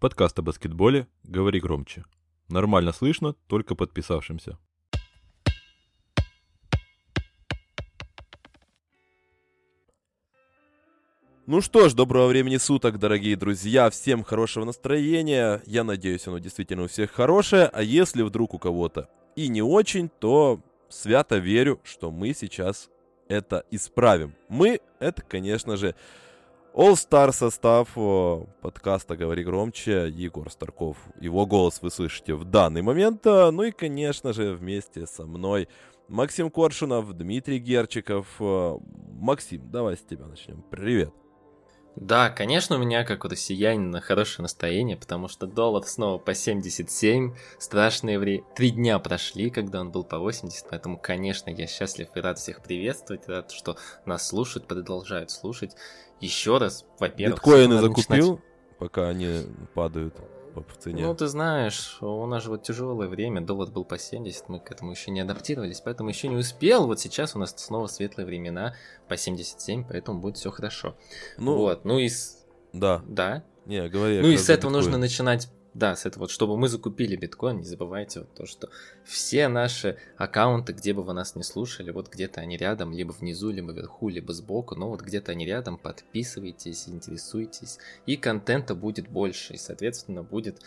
Подкаст о баскетболе «Говори громче». Нормально слышно только подписавшимся. Ну что ж, доброго времени суток, дорогие друзья. Всем хорошего настроения. Я надеюсь, оно действительно у всех хорошее. А если вдруг у кого-то и не очень, то свято верю, что мы сейчас это исправим. Мы — это, конечно же, All-Star состав подкаста «Говори громче» Егор Старков. Его голос вы слышите в данный момент. Ну и, конечно же, вместе со мной Максим Коршунов, Дмитрий Герчиков. Максим, давай с тебя начнем. Привет. Да, конечно, у меня, как у россиянина, хорошее настроение, потому что доллар снова по 77, страшные вре... Три дня прошли, когда он был по 80, поэтому, конечно, я счастлив и рад всех приветствовать, рад, что нас слушают, продолжают слушать. Еще раз, во-первых... Биткоины закупил, начинать... пока они падают? В цене. Ну, ты знаешь, у нас же вот тяжелое время, доллар был по 70, мы к этому еще не адаптировались, поэтому еще не успел. Вот сейчас у нас снова светлые времена по 77, поэтому будет все хорошо. Ну, вот, ну и... Да. Да. Не, говори. Ну и с этого нужно начинать да, с этого, вот, чтобы мы закупили биткоин, не забывайте вот то, что все наши аккаунты, где бы вы нас не слушали, вот где-то они рядом, либо внизу, либо вверху, либо сбоку, но вот где-то они рядом, подписывайтесь, интересуйтесь, и контента будет больше, и, соответственно, будет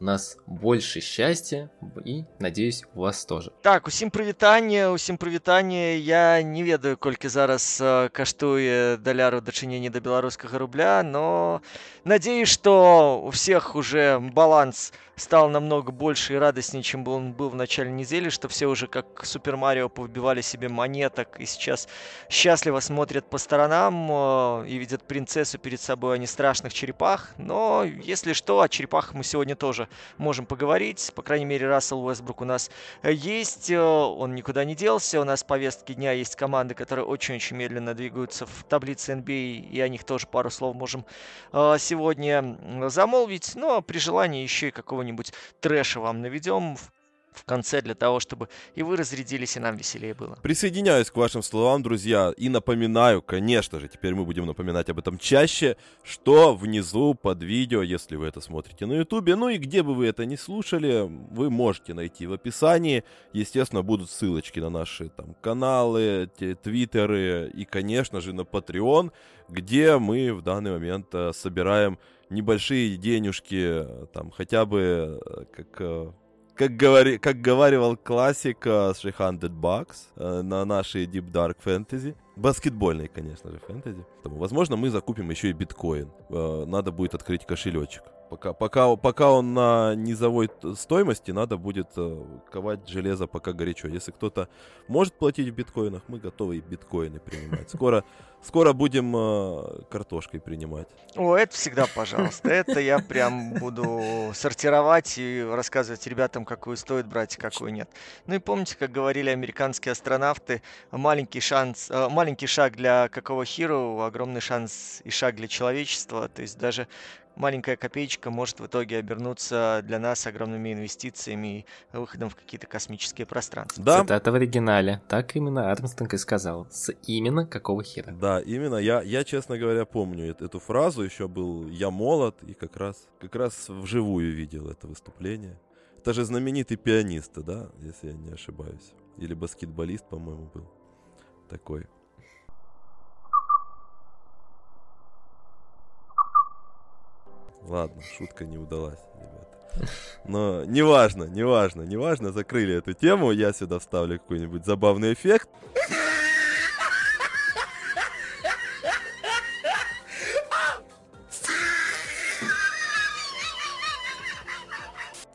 нас больше счастья і надеюсь у вас тоже так усім прывітанне усім прывітанне я не ведаю колькі зараз каштуе даляру дачынення да беларускага рубля но надеюсь что у всех уже баланс стал намного больше и радостнее, чем был он был в начале недели, что все уже как Супер Марио повбивали себе монеток и сейчас счастливо смотрят по сторонам э, и видят принцессу перед собой, а не страшных черепах. Но, если что, о черепахах мы сегодня тоже можем поговорить. По крайней мере, Рассел Уэсбрук у нас есть, э, он никуда не делся. У нас в повестке дня есть команды, которые очень-очень медленно двигаются в таблице NBA, и о них тоже пару слов можем э, сегодня замолвить. Но при желании еще и какого какого-нибудь трэша вам наведем в в конце для того, чтобы и вы разрядились, и нам веселее было. Присоединяюсь к вашим словам, друзья, и напоминаю, конечно же, теперь мы будем напоминать об этом чаще, что внизу под видео, если вы это смотрите на ютубе, ну и где бы вы это не слушали, вы можете найти в описании, естественно, будут ссылочки на наши там каналы, твиттеры и, конечно же, на Patreon, где мы в данный момент э, собираем небольшие денежки, там хотя бы э, как э, как, говори, как говаривал классик 300 Bucks на нашей Deep Dark Fantasy. Баскетбольный, конечно же, фэнтези. Возможно, мы закупим еще и биткоин. Надо будет открыть кошелечек. Пока, пока, пока он на низовой стоимости, надо будет э, ковать железо пока горячо. Если кто-то может платить в биткоинах, мы готовы и биткоины принимать. Скоро, скоро будем э, картошкой принимать. О, это всегда, пожалуйста. Это я прям буду сортировать и рассказывать ребятам, какую стоит брать, и какую нет. Ну и помните, как говорили американские астронавты, маленький шанс, э, маленький шаг для какого хиру, огромный шанс и шаг для человечества. То есть даже маленькая копеечка может в итоге обернуться для нас огромными инвестициями и выходом в какие-то космические пространства. Да. Цитата в оригинале. Так именно Армстронг и сказал. С именно какого хера. Да, именно. Я, я честно говоря, помню эту, эту фразу. Еще был «Я молод» и как раз, как раз вживую видел это выступление. Это же знаменитый пианист, да, если я не ошибаюсь. Или баскетболист, по-моему, был такой. Ладно, шутка не удалась, ребята. Но неважно, неважно, неважно, закрыли эту тему. Я сюда вставлю какой-нибудь забавный эффект.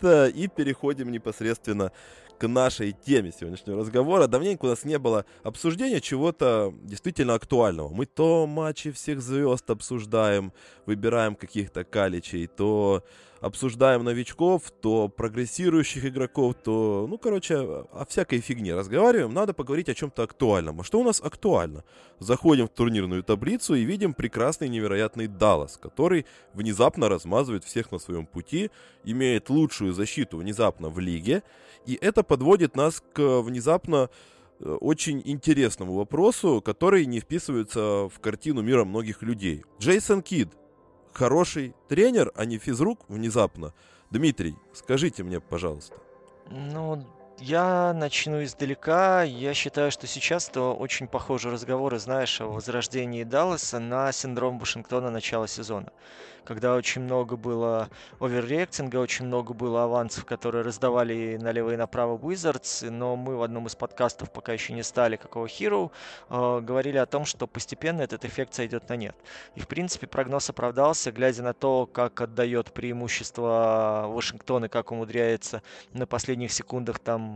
И переходим непосредственно к нашей теме сегодняшнего разговора. Давненько у нас не было обсуждения чего-то действительно актуального. Мы то матчи всех звезд обсуждаем, выбираем каких-то каличей, то обсуждаем новичков, то прогрессирующих игроков, то, ну, короче, о всякой фигне разговариваем. Надо поговорить о чем-то актуальном. А что у нас актуально? Заходим в турнирную таблицу и видим прекрасный невероятный Даллас, который внезапно размазывает всех на своем пути, имеет лучшую защиту внезапно в лиге, и это подводит нас к внезапно э, очень интересному вопросу, который не вписывается в картину мира многих людей. Джейсон Кид хороший тренер, а не физрук внезапно. Дмитрий, скажите мне, пожалуйста. Ну, я начну издалека. Я считаю, что сейчас это очень похожи разговоры, знаешь, о возрождении Далласа на синдром Вашингтона начала сезона. Когда очень много было оверреактинга, очень много было авансов, которые раздавали налево и направо Wizards, но мы в одном из подкастов, пока еще не стали какого Hero, э, говорили о том, что постепенно этот эффект сойдет на нет. И, в принципе, прогноз оправдался, глядя на то, как отдает преимущество Вашингтон и как умудряется на последних секундах там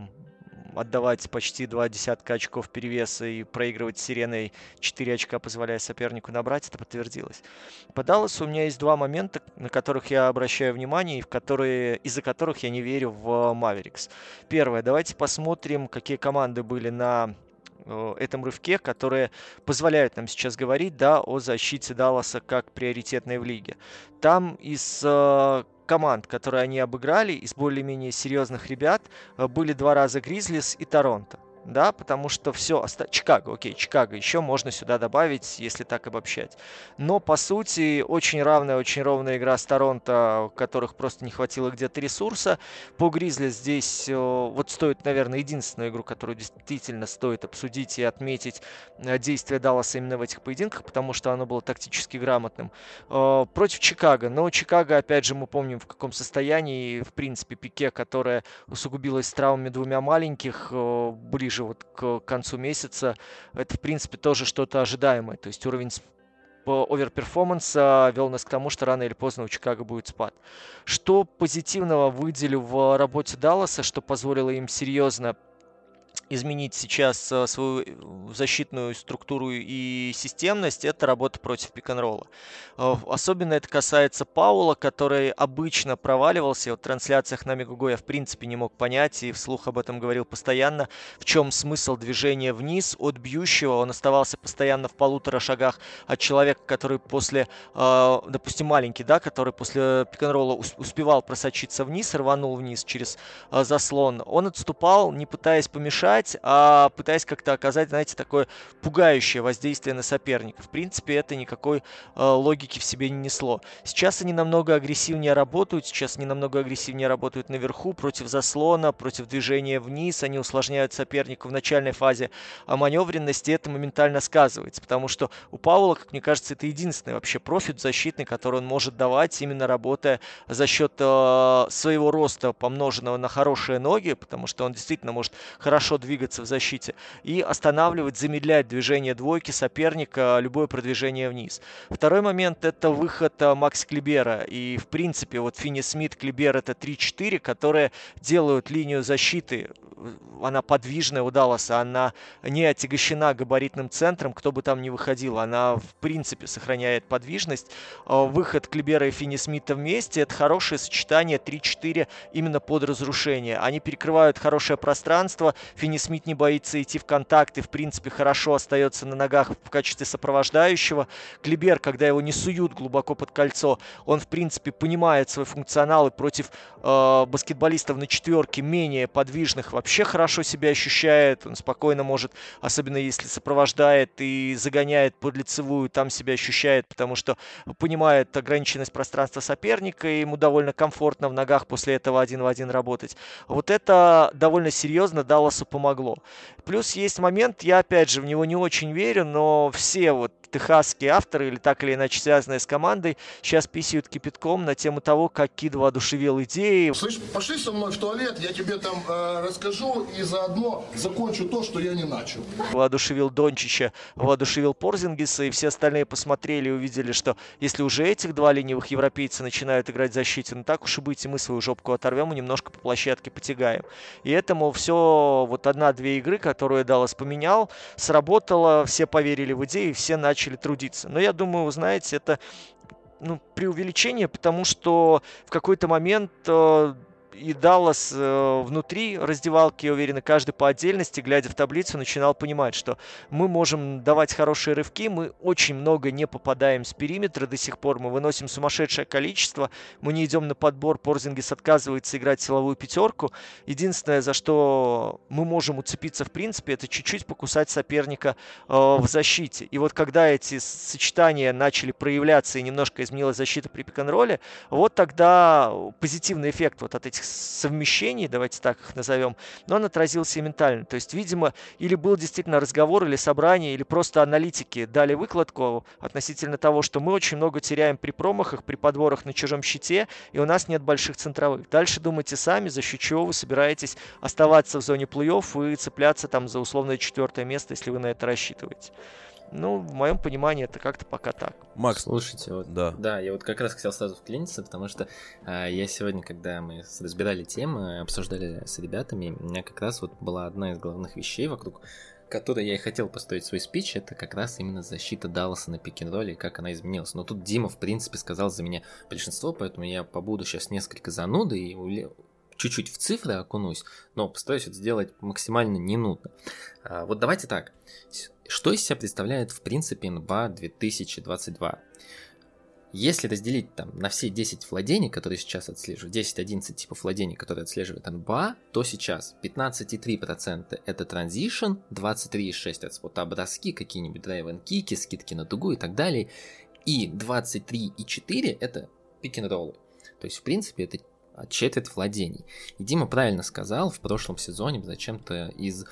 отдавать почти два десятка очков перевеса и проигрывать сиреной 4 очка, позволяя сопернику набрать, это подтвердилось. По Далласу у меня есть два момента, на которых я обращаю внимание и в которые, из-за которых я не верю в Маверикс. Первое, давайте посмотрим, какие команды были на э, этом рывке, которые позволяют нам сейчас говорить да, о защите Далласа как приоритетной в лиге. Там из э, команд, которые они обыграли, из более-менее серьезных ребят, э, были два раза Гризлис и Торонто да, потому что все. Чикаго, окей, Чикаго еще можно сюда добавить, если так обобщать. Но, по сути, очень равная, очень ровная игра с Торонто, у которых просто не хватило где-то ресурса. По Гризли здесь э, вот стоит, наверное, единственную игру, которую действительно стоит обсудить и отметить э, действие Далласа именно в этих поединках, потому что оно было тактически грамотным. Э, против Чикаго, но Чикаго, опять же, мы помним, в каком состоянии, в принципе, Пике, которая усугубилась травмами двумя маленьких, ближе ближе вот к концу месяца, это, в принципе, тоже что-то ожидаемое. То есть уровень оверперформанса вел нас к тому, что рано или поздно у Чикаго будет спад. Что позитивного выделю в работе Далласа, что позволило им серьезно изменить сейчас э, свою э, защитную структуру и системность, это работа против пик-н-ролла. Э, особенно это касается Паула, который обычно проваливался. Вот в трансляциях на Мегуго я в принципе не мог понять и вслух об этом говорил постоянно, в чем смысл движения вниз от бьющего. Он оставался постоянно в полутора шагах от человека, который после, допустим, маленький, да, который после пик-н-ролла успевал просочиться вниз, рванул вниз через заслон. Он отступал, не пытаясь помешать играть, а пытаясь как-то оказать, знаете, такое пугающее воздействие на соперника. В принципе, это никакой э, логики в себе не несло. Сейчас они намного агрессивнее работают, сейчас они намного агрессивнее работают наверху, против заслона, против движения вниз, они усложняют сопернику в начальной фазе а маневренности, это моментально сказывается, потому что у Паула, как мне кажется, это единственный вообще профит защитный, который он может давать, именно работая за счет э, своего роста, помноженного на хорошие ноги, потому что он действительно может хорошо двигаться в защите и останавливать, замедлять движение двойки соперника, любое продвижение вниз. Второй момент это выход э, Макс Клибера. И в принципе вот Финни Смит, Клибер это 3-4, которые делают линию защиты она подвижная у Далласа, она не отягощена габаритным центром, кто бы там ни выходил, она в принципе сохраняет подвижность. А, выход Клибера и Финни Смита вместе – это хорошее сочетание 3-4 именно под разрушение. Они перекрывают хорошее пространство, Финни Смит не боится идти в контакт и в принципе хорошо остается на ногах в качестве сопровождающего. Клибер, когда его не суют глубоко под кольцо, он в принципе понимает свой функционал и против э, баскетболистов на четверке менее подвижных вообще хорошо себя ощущает, он спокойно может, особенно если сопровождает и загоняет под лицевую, там себя ощущает, потому что понимает ограниченность пространства соперника, и ему довольно комфортно в ногах после этого один в один работать. Вот это довольно серьезно Далласу помогло. Плюс есть момент, я опять же в него не очень верю, но все вот техасские авторы, или так или иначе связанные с командой, сейчас писают кипятком на тему того, как Кид воодушевил идеи. Слышь, пошли со мной в туалет, я тебе там э, расскажу и заодно закончу то, что я не начал. Воодушевил Дончича, воодушевил Порзингиса, и все остальные посмотрели и увидели, что если уже этих два ленивых европейца начинают играть в защите, ну так уж и быть, и мы свою жопку оторвем и немножко по площадке потягаем. И этому все, вот одна-две игры, которые Даллас поменял, сработало, все поверили в идею, все начали трудиться. Но я думаю, вы знаете, это ну, преувеличение, потому что в какой-то момент э, и Даллас э, внутри раздевалки, я уверен, каждый по отдельности, глядя в таблицу, начинал понимать, что мы можем давать хорошие рывки, мы очень много не попадаем с периметра до сих пор, мы выносим сумасшедшее количество, мы не идем на подбор, Порзингис отказывается играть силовую пятерку. Единственное, за что мы можем уцепиться в принципе, это чуть-чуть покусать соперника э, в защите. И вот когда эти сочетания начали проявляться и немножко изменилась защита при пик-н-ролле, вот тогда позитивный эффект вот от этих совмещений, давайте так их назовем, но он отразился и ментально. То есть, видимо, или был действительно разговор, или собрание, или просто аналитики дали выкладку относительно того, что мы очень много теряем при промахах, при подборах на чужом щите, и у нас нет больших центровых. Дальше думайте сами, за счет чего вы собираетесь оставаться в зоне плей-офф и цепляться там за условное четвертое место, если вы на это рассчитываете. Ну, в моем понимании, это как-то пока так. Макс. Слушайте, вот, да. да, я вот как раз хотел сразу вклиниться, потому что э, я сегодня, когда мы разбирали темы, обсуждали с ребятами, у меня как раз вот была одна из главных вещей, вокруг которой я и хотел построить свой спич, это как раз именно защита Далласа на пик ролле и как она изменилась. Но тут Дима, в принципе, сказал за меня большинство, поэтому я побуду сейчас несколько зануды и чуть-чуть в цифры окунусь, но постараюсь это сделать максимально не нудно. А, вот давайте так. Что из себя представляет в принципе НБА 2022? Если разделить там на все 10 владений, которые сейчас отслеживают, 10-11 типов владений, которые отслеживает НБА, то сейчас 15,3% это транзишн, 23,6% это спота броски, какие-нибудь драйв кики, скидки на дугу и так далее, и 23,4% это пик-н-роллы. То есть, в принципе, это четверть владений. И Дима правильно сказал, в прошлом сезоне зачем-то из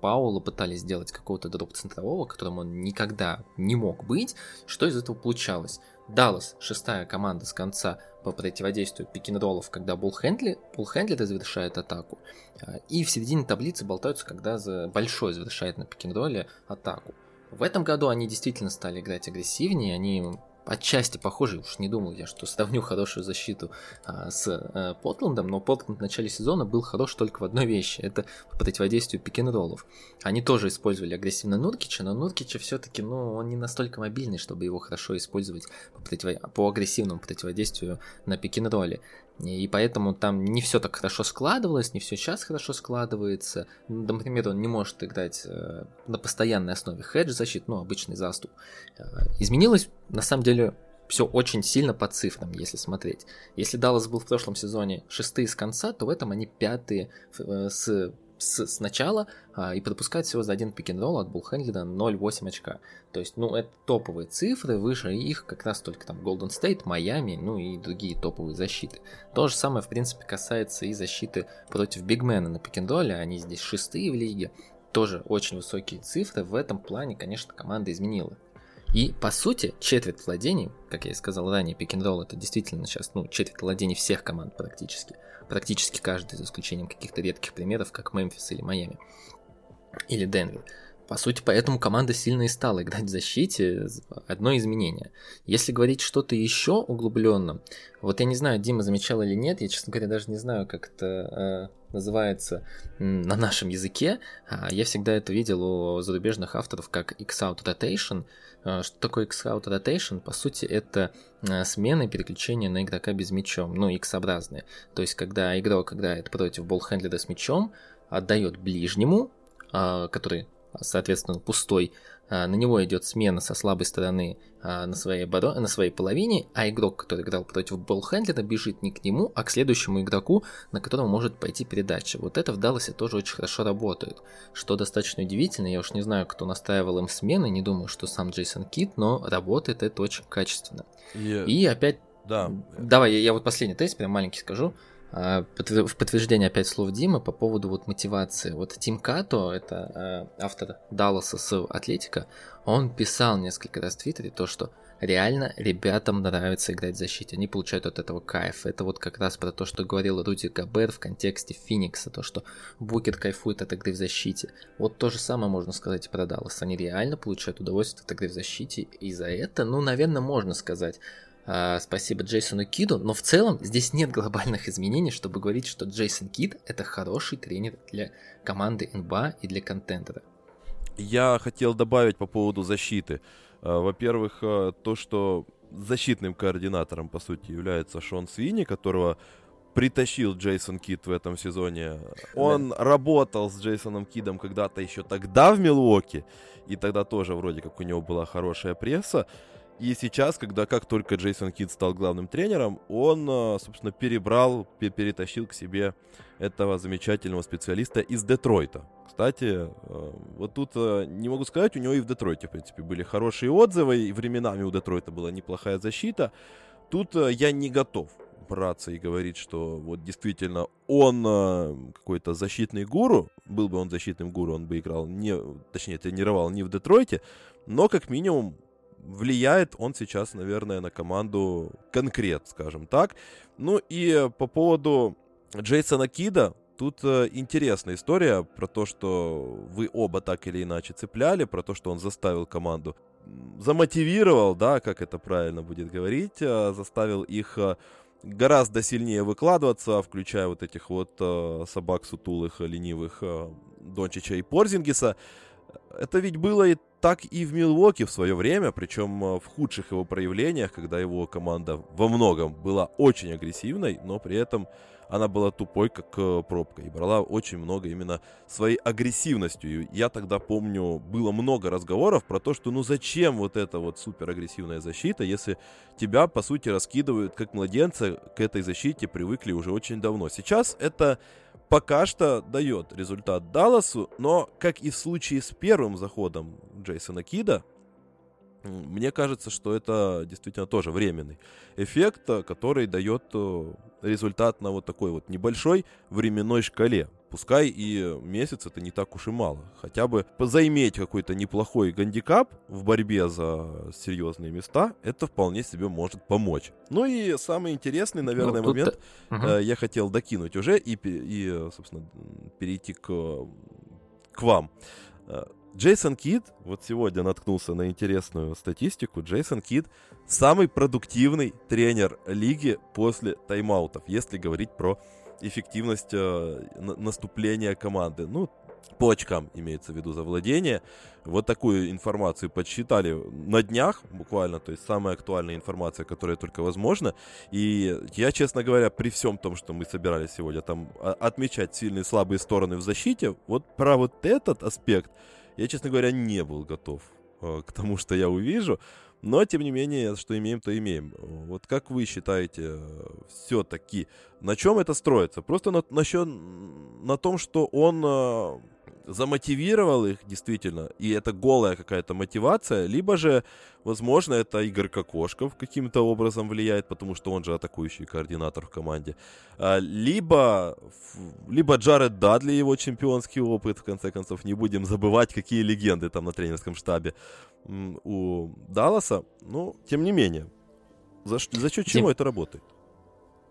Паула пытались сделать какого-то дроп центрового, которым он никогда не мог быть. Что из этого получалось? Даллас, шестая команда с конца по противодействию пикинроллов, когда буллхендлер, буллхендлер завершает атаку. Э, и в середине таблицы болтаются, когда за большой завершает на пикинролле атаку. В этом году они действительно стали играть агрессивнее, они отчасти похожи, уж не думал я, что сравню хорошую защиту а, с а, Портландом, но Портленд в начале сезона был хорош только в одной вещи, это по противодействию пик-н-роллов. Они тоже использовали агрессивно Нуркича, но Нуркича все-таки, ну, он не настолько мобильный, чтобы его хорошо использовать по, против... по агрессивному противодействию на пик-н-ролле. И поэтому там не все так хорошо складывалось, не все сейчас хорошо складывается. Например, он не может играть э, на постоянной основе хедж защит, ну, обычный заступ. Э, изменилось, на самом деле, все очень сильно по цифрам, если смотреть. Если Даллас был в прошлом сезоне шестые с конца, то в этом они пятые э, с с, с начала а, и пропускать всего за один пик-н-ролл от буллхендлера 0,8 очка. То есть, ну, это топовые цифры, выше их как раз только там Golden State, Майами, ну и другие топовые защиты. То же самое, в принципе, касается и защиты против бигмена на пик-н-ролле, они здесь шестые в лиге, тоже очень высокие цифры, в этом плане, конечно, команда изменила. И, по сути, четверть владений, как я и сказал ранее, пик-н-ролл это действительно сейчас, ну, четверть владений всех команд практически – практически каждый, за исключением каких-то редких примеров, как Мемфис или Майами, или Денвер. По сути, поэтому команда сильно и стала играть в защите. Одно изменение. Если говорить что-то еще углубленно, вот я не знаю, Дима замечал или нет, я, честно говоря, даже не знаю, как это э, называется на нашем языке. А я всегда это видел у зарубежных авторов как X-Out Rotation. А, что такое X-Out Rotation? По сути, это а, смена и переключение на игрока без мячом, ну, X-образные. То есть, когда игрок играет против болхендлера с мячом, отдает ближнему, а, который, соответственно, пустой, на него идет смена со слабой стороны а, на своей, оборон... на своей половине, а игрок, который играл против болхендлера, бежит не к нему, а к следующему игроку, на которого может пойти передача. Вот это в Далласе тоже очень хорошо работает, что достаточно удивительно. Я уж не знаю, кто настраивал им смены, не думаю, что сам Джейсон Кит, но работает это очень качественно. Yeah. И опять... Да. Давай, я, я вот последний тест прям маленький скажу. А, в подтверждение опять слов Димы по поводу вот мотивации. Вот Тим Като, это э, автор Далласа с Атлетика, он писал несколько раз в Твиттере то, что реально ребятам нравится играть в защите, они получают от этого кайф. Это вот как раз про то, что говорил Руди Габер в контексте Феникса, то, что Букет кайфует от игры в защите. Вот то же самое можно сказать и про Даллас. Они реально получают удовольствие от игры в защите, и за это, ну, наверное, можно сказать, спасибо Джейсону Киду, но в целом здесь нет глобальных изменений, чтобы говорить, что Джейсон Кид это хороший тренер для команды НБА и для контентера. Я хотел добавить по поводу защиты. А, во-первых, а, то, что защитным координатором, по сути, является Шон Свини, которого притащил Джейсон Кид в этом сезоне. Он да. работал с Джейсоном Кидом когда-то еще тогда в Милуоке, и тогда тоже вроде как у него была хорошая пресса. И сейчас, когда как только Джейсон Кид стал главным тренером, он, э, собственно, перебрал, перетащил к себе этого замечательного специалиста из Детройта. Кстати, э, вот тут э, не могу сказать, у него и в Детройте, в принципе, были хорошие отзывы, и временами у Детройта была неплохая защита. Тут я не готов браться и говорить, что вот действительно он какой-то защитный гуру, был бы он защитным гуру, он бы играл не, точнее, тренировал не в Детройте, но как минимум влияет он сейчас, наверное, на команду конкрет, скажем так. Ну и по поводу Джейсона Кида, тут э, интересная история про то, что вы оба так или иначе цепляли, про то, что он заставил команду, замотивировал, да, как это правильно будет говорить, э, заставил их э, гораздо сильнее выкладываться, включая вот этих вот собак сутулых, ленивых Дончича и Порзингиса. Это ведь было и так и в Милуоке в свое время, причем э, в худших его проявлениях, когда его команда во многом была очень агрессивной, но при этом она была тупой, как э, пробка, и брала очень много именно своей агрессивностью. Я тогда помню, было много разговоров про то, что ну зачем вот эта вот суперагрессивная защита, если тебя, по сути, раскидывают как младенца, к этой защите привыкли уже очень давно. Сейчас это пока что дает результат Далласу, но, как и в случае с первым заходом Джейсона Кида, мне кажется, что это действительно тоже временный эффект, который дает э, результат на вот такой вот небольшой временной шкале. Пускай и месяц это не так уж и мало. Хотя бы заиметь какой-то неплохой гандикап в борьбе за серьезные места, это вполне себе может помочь. Ну и самый интересный, наверное, ну, момент угу. я хотел докинуть уже и, и, собственно, перейти к, к вам. Э, Джейсон Кид, вот сегодня наткнулся на интересную статистику, Джейсон Кид самый продуктивный тренер лиги после тайм-аутов, если говорить про эффективность э, наступления команды. Ну, по очкам имеется в виду за владение. Вот такую информацию подсчитали на днях буквально, то есть самая актуальная информация, которая только возможна. И я, честно говоря, при всем том, что мы собирались сегодня там отмечать сильные и слабые стороны в защите, вот про вот этот аспект я, честно говоря, не был готов э, к тому, что я увижу. Но, тем не менее, что имеем, то имеем. Вот как вы считаете, все-таки, на чем это строится? Просто на, на, на том, что он э, замотивировал их действительно, и это голая какая-то мотивация, либо же, возможно, это Игорь Кокошков каким-то образом влияет, потому что он же атакующий координатор в команде, а, либо, либо Джаред Дадли, его чемпионский опыт, в конце концов, не будем забывать, какие легенды там на тренерском штабе у Далласа, но, тем не менее, за, за счет чего это работает?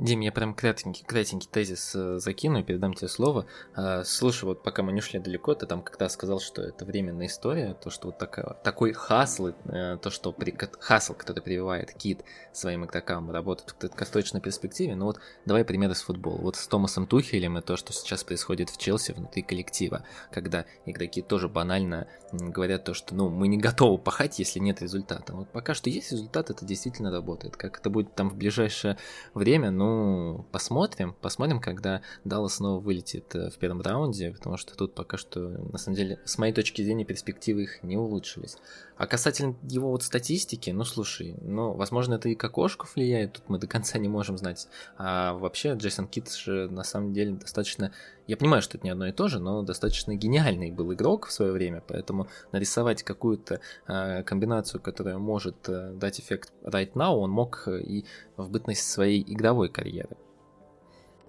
Дим, я прям кратенький, кратенький тезис э, закину и передам тебе слово. Э, слушай, вот пока мы не ушли далеко, ты там когда сказал, что это временная история, то, что вот такая, такой хасл, э, то, что при, хасл, который прививает Кит своим игрокам, работает в краткосрочной перспективе, ну вот давай пример из футбола. Вот с Томасом Тухелем и то, что сейчас происходит в Челси внутри коллектива, когда игроки тоже банально говорят то, что ну мы не готовы пахать, если нет результата. Вот пока что есть результат, это действительно работает. Как это будет там в ближайшее время, ну ну, посмотрим. Посмотрим, когда Даллас снова вылетит э, в первом раунде, потому что тут пока что, на самом деле, с моей точки зрения, перспективы их не улучшились. А касательно его вот статистики, ну, слушай, ну, возможно, это и к окошку влияет, тут мы до конца не можем знать. А вообще, Джейсон Китс же, на самом деле, достаточно... Я понимаю, что это не одно и то же, но достаточно гениальный был игрок в свое время, поэтому нарисовать какую-то э, комбинацию, которая может э, дать эффект right now, он мог и в бытность своей игровой карьеры.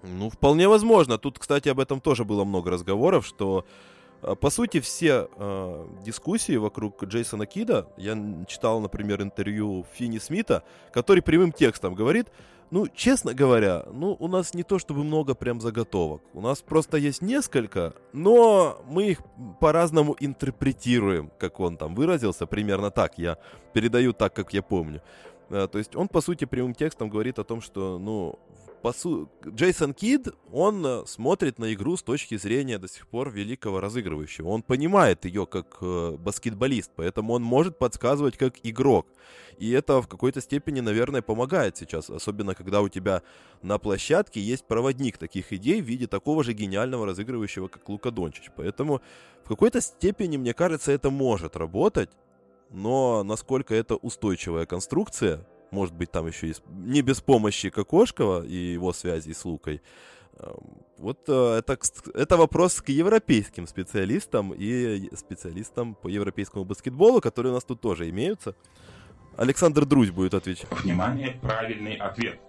Ну, вполне возможно. Тут, кстати, об этом тоже было много разговоров, что э, по сути, все э, дискуссии вокруг Джейсона Кида, я читал, например, интервью Финни Смита, который прямым текстом говорит, ну, честно говоря, ну, у нас не то чтобы много прям заготовок. У нас просто есть несколько, но мы их по-разному интерпретируем, как он там выразился, примерно так. Я передаю так, как я помню. Э, то есть он, по сути, прямым текстом говорит о том, что, ну, по су... Джейсон Кид, он э, смотрит на игру с точки зрения до сих пор великого разыгрывающего. Он понимает ее как э, баскетболист, поэтому он может подсказывать как игрок. И это в какой-то степени, наверное, помогает сейчас, особенно когда у тебя на площадке есть проводник таких идей в виде такого же гениального разыгрывающего, как Лука Дончич. Поэтому в какой-то степени, мне кажется, это может работать, но насколько это устойчивая конструкция, может быть, там еще есть не без помощи Кокошкова и его связи с Лукой. Эм, вот э, это, это вопрос к европейским специалистам и специалистам по европейскому баскетболу, которые у нас тут тоже имеются. Александр Друзь будет отвечать. Внимание, правильный ответ.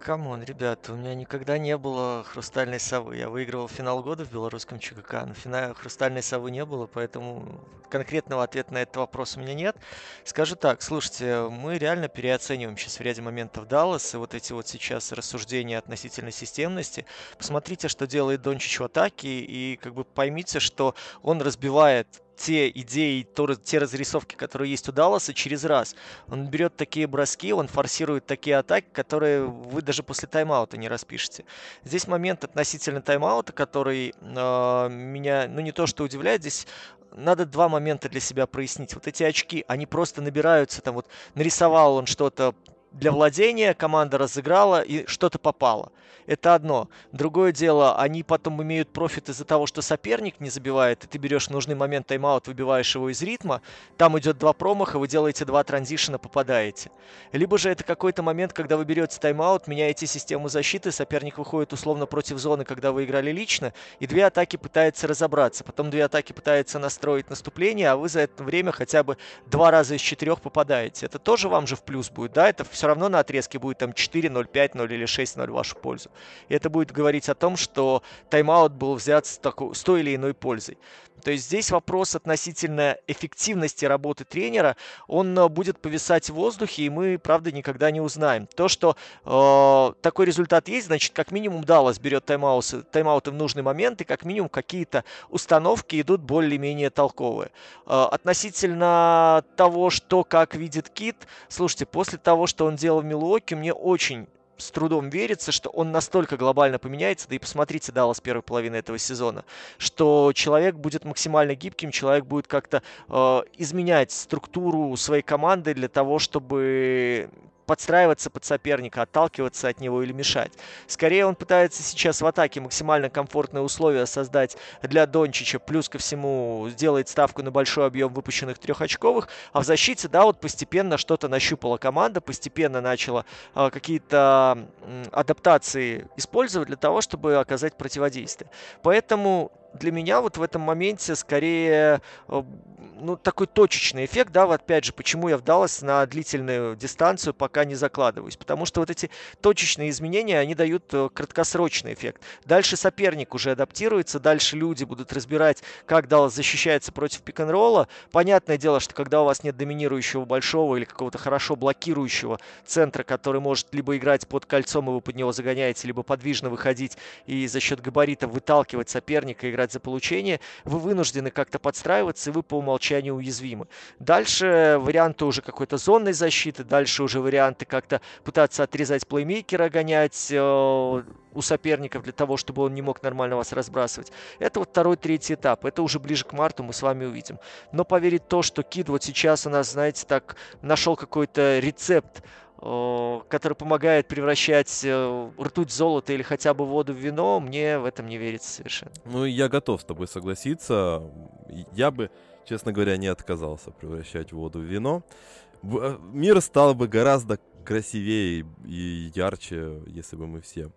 Come on, ребята, у меня никогда не было хрустальной совы. Я выигрывал финал года в белорусском ЧГК, но финала хрустальной совы не было, поэтому конкретного ответа на этот вопрос у меня нет. Скажу так, слушайте, мы реально переоцениваем сейчас в ряде моментов Даллас, и вот эти вот сейчас рассуждения относительно системности. Посмотрите, что делает Дончич в атаке, и как бы поймите, что он разбивает те идеи, те разрисовки, которые есть у Далласа, через раз. Он берет такие броски, он форсирует такие атаки, которые вы даже после тайм-аута не распишете. Здесь момент относительно тайм-аута, который э, меня, ну не то что удивляет, здесь надо два момента для себя прояснить. Вот эти очки, они просто набираются, там вот нарисовал он что-то для владения, команда разыграла и что-то попало. Это одно. Другое дело, они потом имеют профит из-за того, что соперник не забивает, и ты берешь нужный момент тайм-аут, выбиваешь его из ритма, там идет два промаха, вы делаете два transition а, попадаете. Либо же это какой-то момент, когда вы берете тайм-аут, меняете систему защиты, соперник выходит условно против зоны, когда вы играли лично, и две атаки пытается разобраться, потом две атаки пытается настроить наступление, а вы за это время хотя бы два раза из четырех попадаете. Это тоже вам же в плюс будет, да? Это все равно на отрезке будет там 4-0, 5-0 или 6-0 в вашу пользу. И это будет говорить о том, что тайм-аут был взят с, такой, с той или иной пользой. То есть здесь вопрос относительно эффективности работы тренера, он э, будет повисать в воздухе, и мы, правда, никогда не узнаем. То, что э, такой результат есть, значит, как минимум Даллас берет тайм-ауты, тайм-ауты в нужный момент, и как минимум какие-то установки идут более-менее толковые. Э, относительно того, что как видит Кит, слушайте, после того, что он делал в Милуоке, мне очень с трудом верится, что он настолько глобально поменяется, да и посмотрите Даллас первой половины этого сезона, что человек будет максимально гибким, человек будет как-то э, изменять структуру своей команды для того, чтобы подстраиваться под соперника, отталкиваться от него или мешать. Скорее он пытается сейчас в атаке максимально комфортные условия создать для Дончича, плюс ко всему сделает ставку на большой объем выпущенных трехочковых, а в защите, да, вот постепенно что-то нащупала команда, постепенно начала э, какие-то э, адаптации использовать для того, чтобы оказать противодействие. Поэтому для меня вот в этом моменте скорее э, ну, такой точечный эффект, да, вот опять же, почему я вдалась на длительную дистанцию, пока не закладываюсь. Потому что вот эти точечные изменения, они дают э, краткосрочный эффект. Дальше соперник уже адаптируется, дальше люди будут разбирать, как Даллас защищается против пик-н-ролла. Понятное дело, что когда у вас нет доминирующего большого или какого-то хорошо блокирующего центра, который может либо играть под кольцом, и вы под него загоняете, либо подвижно выходить и за счет габарита выталкивать соперника, играть за получение, вы вынуждены как-то подстраиваться, и вы по умолчанию уязвимы. Дальше варианты уже какой-то зонной защиты, дальше уже варианты как-то пытаться отрезать плеймейкера, гонять э, у соперников для того, чтобы он не мог нормально вас разбрасывать. Это вот второй, третий этап. Это уже ближе к марту мы с вами увидим. Но поверить то, что Кид вот сейчас у нас, знаете, так нашел какой-то рецепт который помогает превращать э, ртуть в золото или хотя бы воду в вино, мне в этом не верится совершенно. Ну, я готов с тобой согласиться. Я бы, честно говоря, не отказался превращать воду в вино. Э, мир стал бы гораздо красивее и ярче, если бы мы все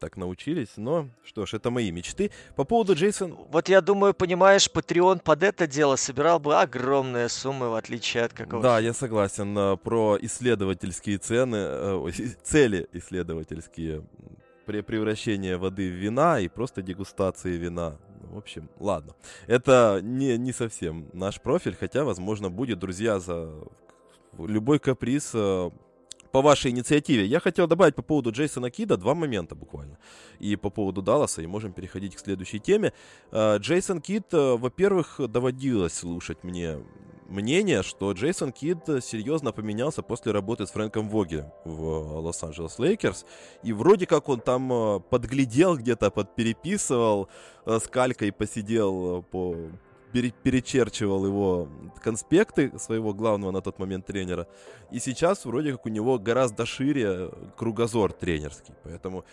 так научились. Но что ж, это мои мечты. По поводу Джейсон... Вот я думаю, понимаешь, Patreon под это дело собирал бы огромные суммы, в отличие от какого-то... Да, я согласен. Э, про исследовательские цены, э, цели исследовательские при превращении воды в вина и просто дегустации вина. В общем, ладно. Это не, не совсем наш профиль, хотя, возможно, будет, друзья, за любой каприз э, по вашей инициативе. Я хотел добавить по поводу Джейсона Кида два момента буквально. И по поводу Далласа, и можем переходить к следующей теме. А, Джейсон Кид, э, во-первых, доводилось слушать мне мнение, что Джейсон Кид серьезно поменялся после работы с Фрэнком Вогелем в Лос-Анджелес Лейкерс. И вроде как он там э, подглядел где-то, подпереписывал, э, с калькой посидел по перечерчивал его конспекты своего главного на тот момент тренера. И сейчас вроде как у него гораздо шире кругозор тренерский. Поэтому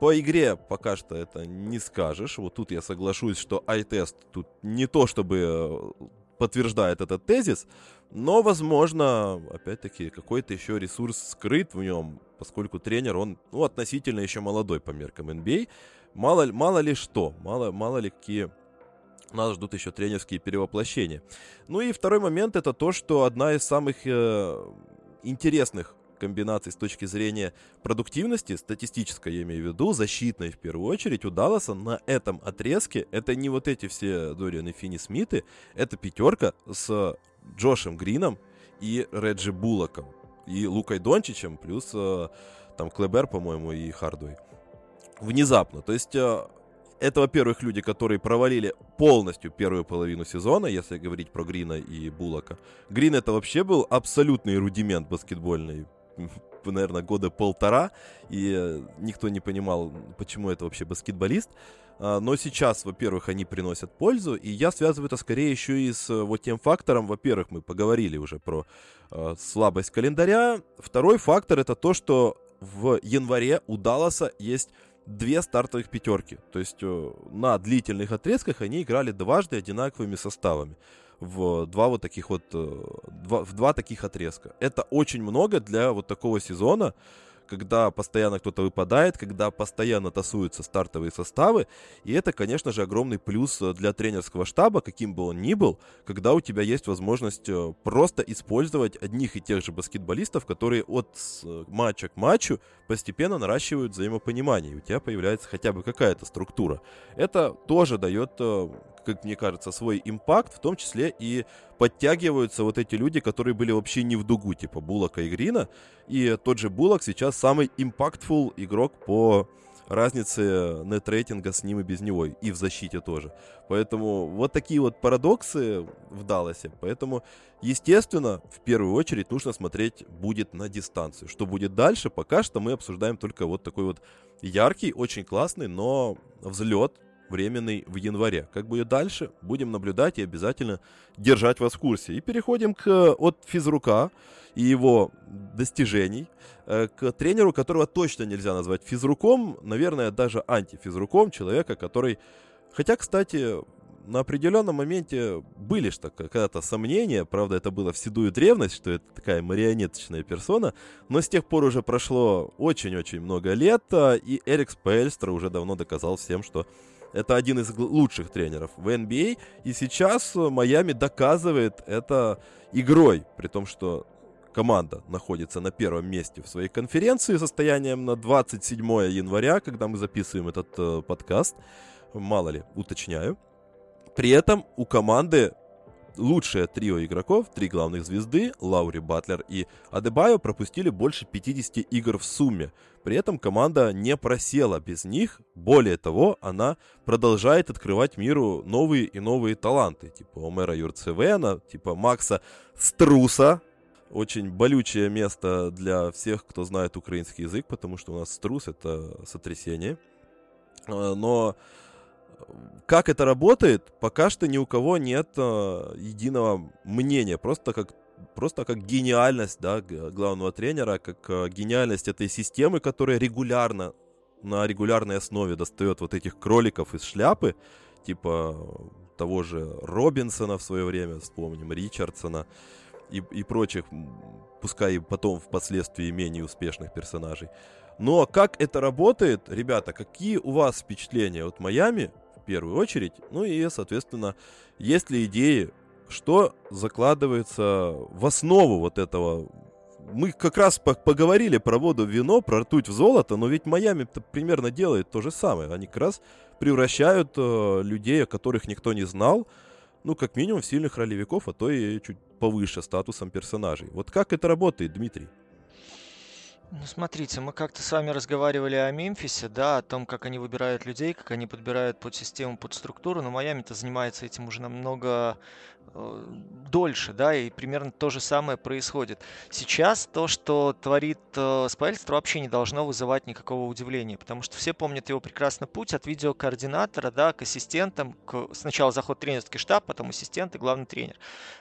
по игре пока что это не скажешь. Вот тут я соглашусь, что ай-тест тут не то чтобы э, подтверждает этот тезис, но, возможно, опять-таки, какой-то еще ресурс скрыт в нем, поскольку тренер, он, ну, относительно еще молодой по меркам NBA. Мало, мало ли что, мало, мало ли какие нас ждут еще тренерские перевоплощения. Ну и второй момент это то, что одна из самых э, интересных комбинаций с точки зрения продуктивности, статистической я имею в виду, защитной в первую очередь, у Далласа на этом отрезке, это не вот эти все Дориан и Финни Смиты, это пятерка с Джошем Грином и Реджи Буллоком, и Лукой Дончичем, плюс э, там Клебер, по-моему, и Хардуэй. Внезапно. То есть э, это, во-первых, люди, которые провалили полностью первую половину сезона, если говорить про Грина и Булака. Грин это вообще был абсолютный рудимент баскетбольный наверное, года полтора, и э, никто не понимал, почему это вообще баскетболист. А, но сейчас, во-первых, они приносят пользу, и я связываю это скорее еще и с э, вот тем фактором, во-первых, мы поговорили уже про э, слабость календаря. Второй фактор это то, что в январе у Далласа есть две стартовых пятерки. То есть э, на длительных отрезках они играли дважды одинаковыми составами. В два вот таких вот, э, два, в два таких отрезка. Это очень много для вот такого сезона когда постоянно кто-то выпадает, когда постоянно тасуются стартовые составы. И это, конечно же, огромный плюс э, для тренерского штаба, каким бы он ни был, когда у тебя есть возможность э, просто использовать одних и тех же баскетболистов, которые от э, матча к матчу постепенно наращивают взаимопонимание, и у тебя появляется хотя бы какая-то структура. Это тоже дает как мне кажется, свой импакт, в том числе и подтягиваются вот эти люди, которые были вообще не в дугу, типа Булака и Грина. И тот же Булак сейчас самый импактфул игрок по разнице нет-рейтинга с ним и без него, и в защите тоже. Поэтому вот такие вот парадоксы в Далласе. Поэтому, естественно, в первую очередь нужно смотреть будет на дистанцию. Что будет дальше, пока что мы обсуждаем только вот такой вот яркий, очень классный, но взлет временный в январе. Как будет дальше, будем наблюдать и обязательно держать вас в курсе. И переходим к, от физрука и его достижений э, к тренеру, которого точно нельзя назвать физруком, наверное, даже антифизруком, человека, который... Хотя, кстати, на определенном моменте были что когда-то сомнения, правда, это было в седую древность, что это такая марионеточная персона, но с тех пор уже прошло очень-очень много лет, а, и Эрик Спельстер уже давно доказал всем, что это один из лучших тренеров в NBA. И сейчас Майами доказывает это игрой, при том, что команда находится на первом месте в своей конференции состоянием на 27 января, когда мы записываем этот э, подкаст. Мало ли, уточняю. При этом у команды лучшее трио игроков, три главных звезды, Лаури, Батлер и Адебайо пропустили больше 50 игр в сумме. При этом команда не просела без них. Более того, она продолжает открывать миру новые и новые таланты. Типа Омера Юрцевена, типа Макса Струса. Очень болючее место для всех, кто знает украинский язык, потому что у нас струс это сотрясение. А, но как это работает, пока что ни у кого нет э, единого мнения. Просто как, просто как гениальность да, главного тренера, как э, гениальность этой системы, которая регулярно, на регулярной основе достает вот этих кроликов из шляпы, типа того же Робинсона в свое время, вспомним, Ричардсона и, и прочих, пускай потом впоследствии менее успешных персонажей. Но как это работает, ребята, какие у вас впечатления от Майами в первую очередь. Ну и, соответственно, есть ли идеи, что закладывается в основу вот этого мы как раз поговорили про воду в вино, про ртуть в золото, но ведь Майами примерно делает то же самое. Они как раз превращают э, людей, о которых никто не знал, ну, как минимум, в сильных ролевиков, а то и чуть повыше статусом персонажей. Вот как это работает, Дмитрий? Ну, смотрите, мы как-то с вами разговаривали о Мемфисе, да, о том, как они выбирают людей, как они подбирают под систему, под структуру, но Майами-то занимается этим уже намного дольше, да, и примерно то же самое происходит. Сейчас то, что творит э, Спайльстер, вообще не должно вызывать никакого удивления, потому что все помнят его прекрасный путь от видеокоординатора, да, к ассистентам, к... сначала заход тренерский штаб, потом ассистент и главный тренер.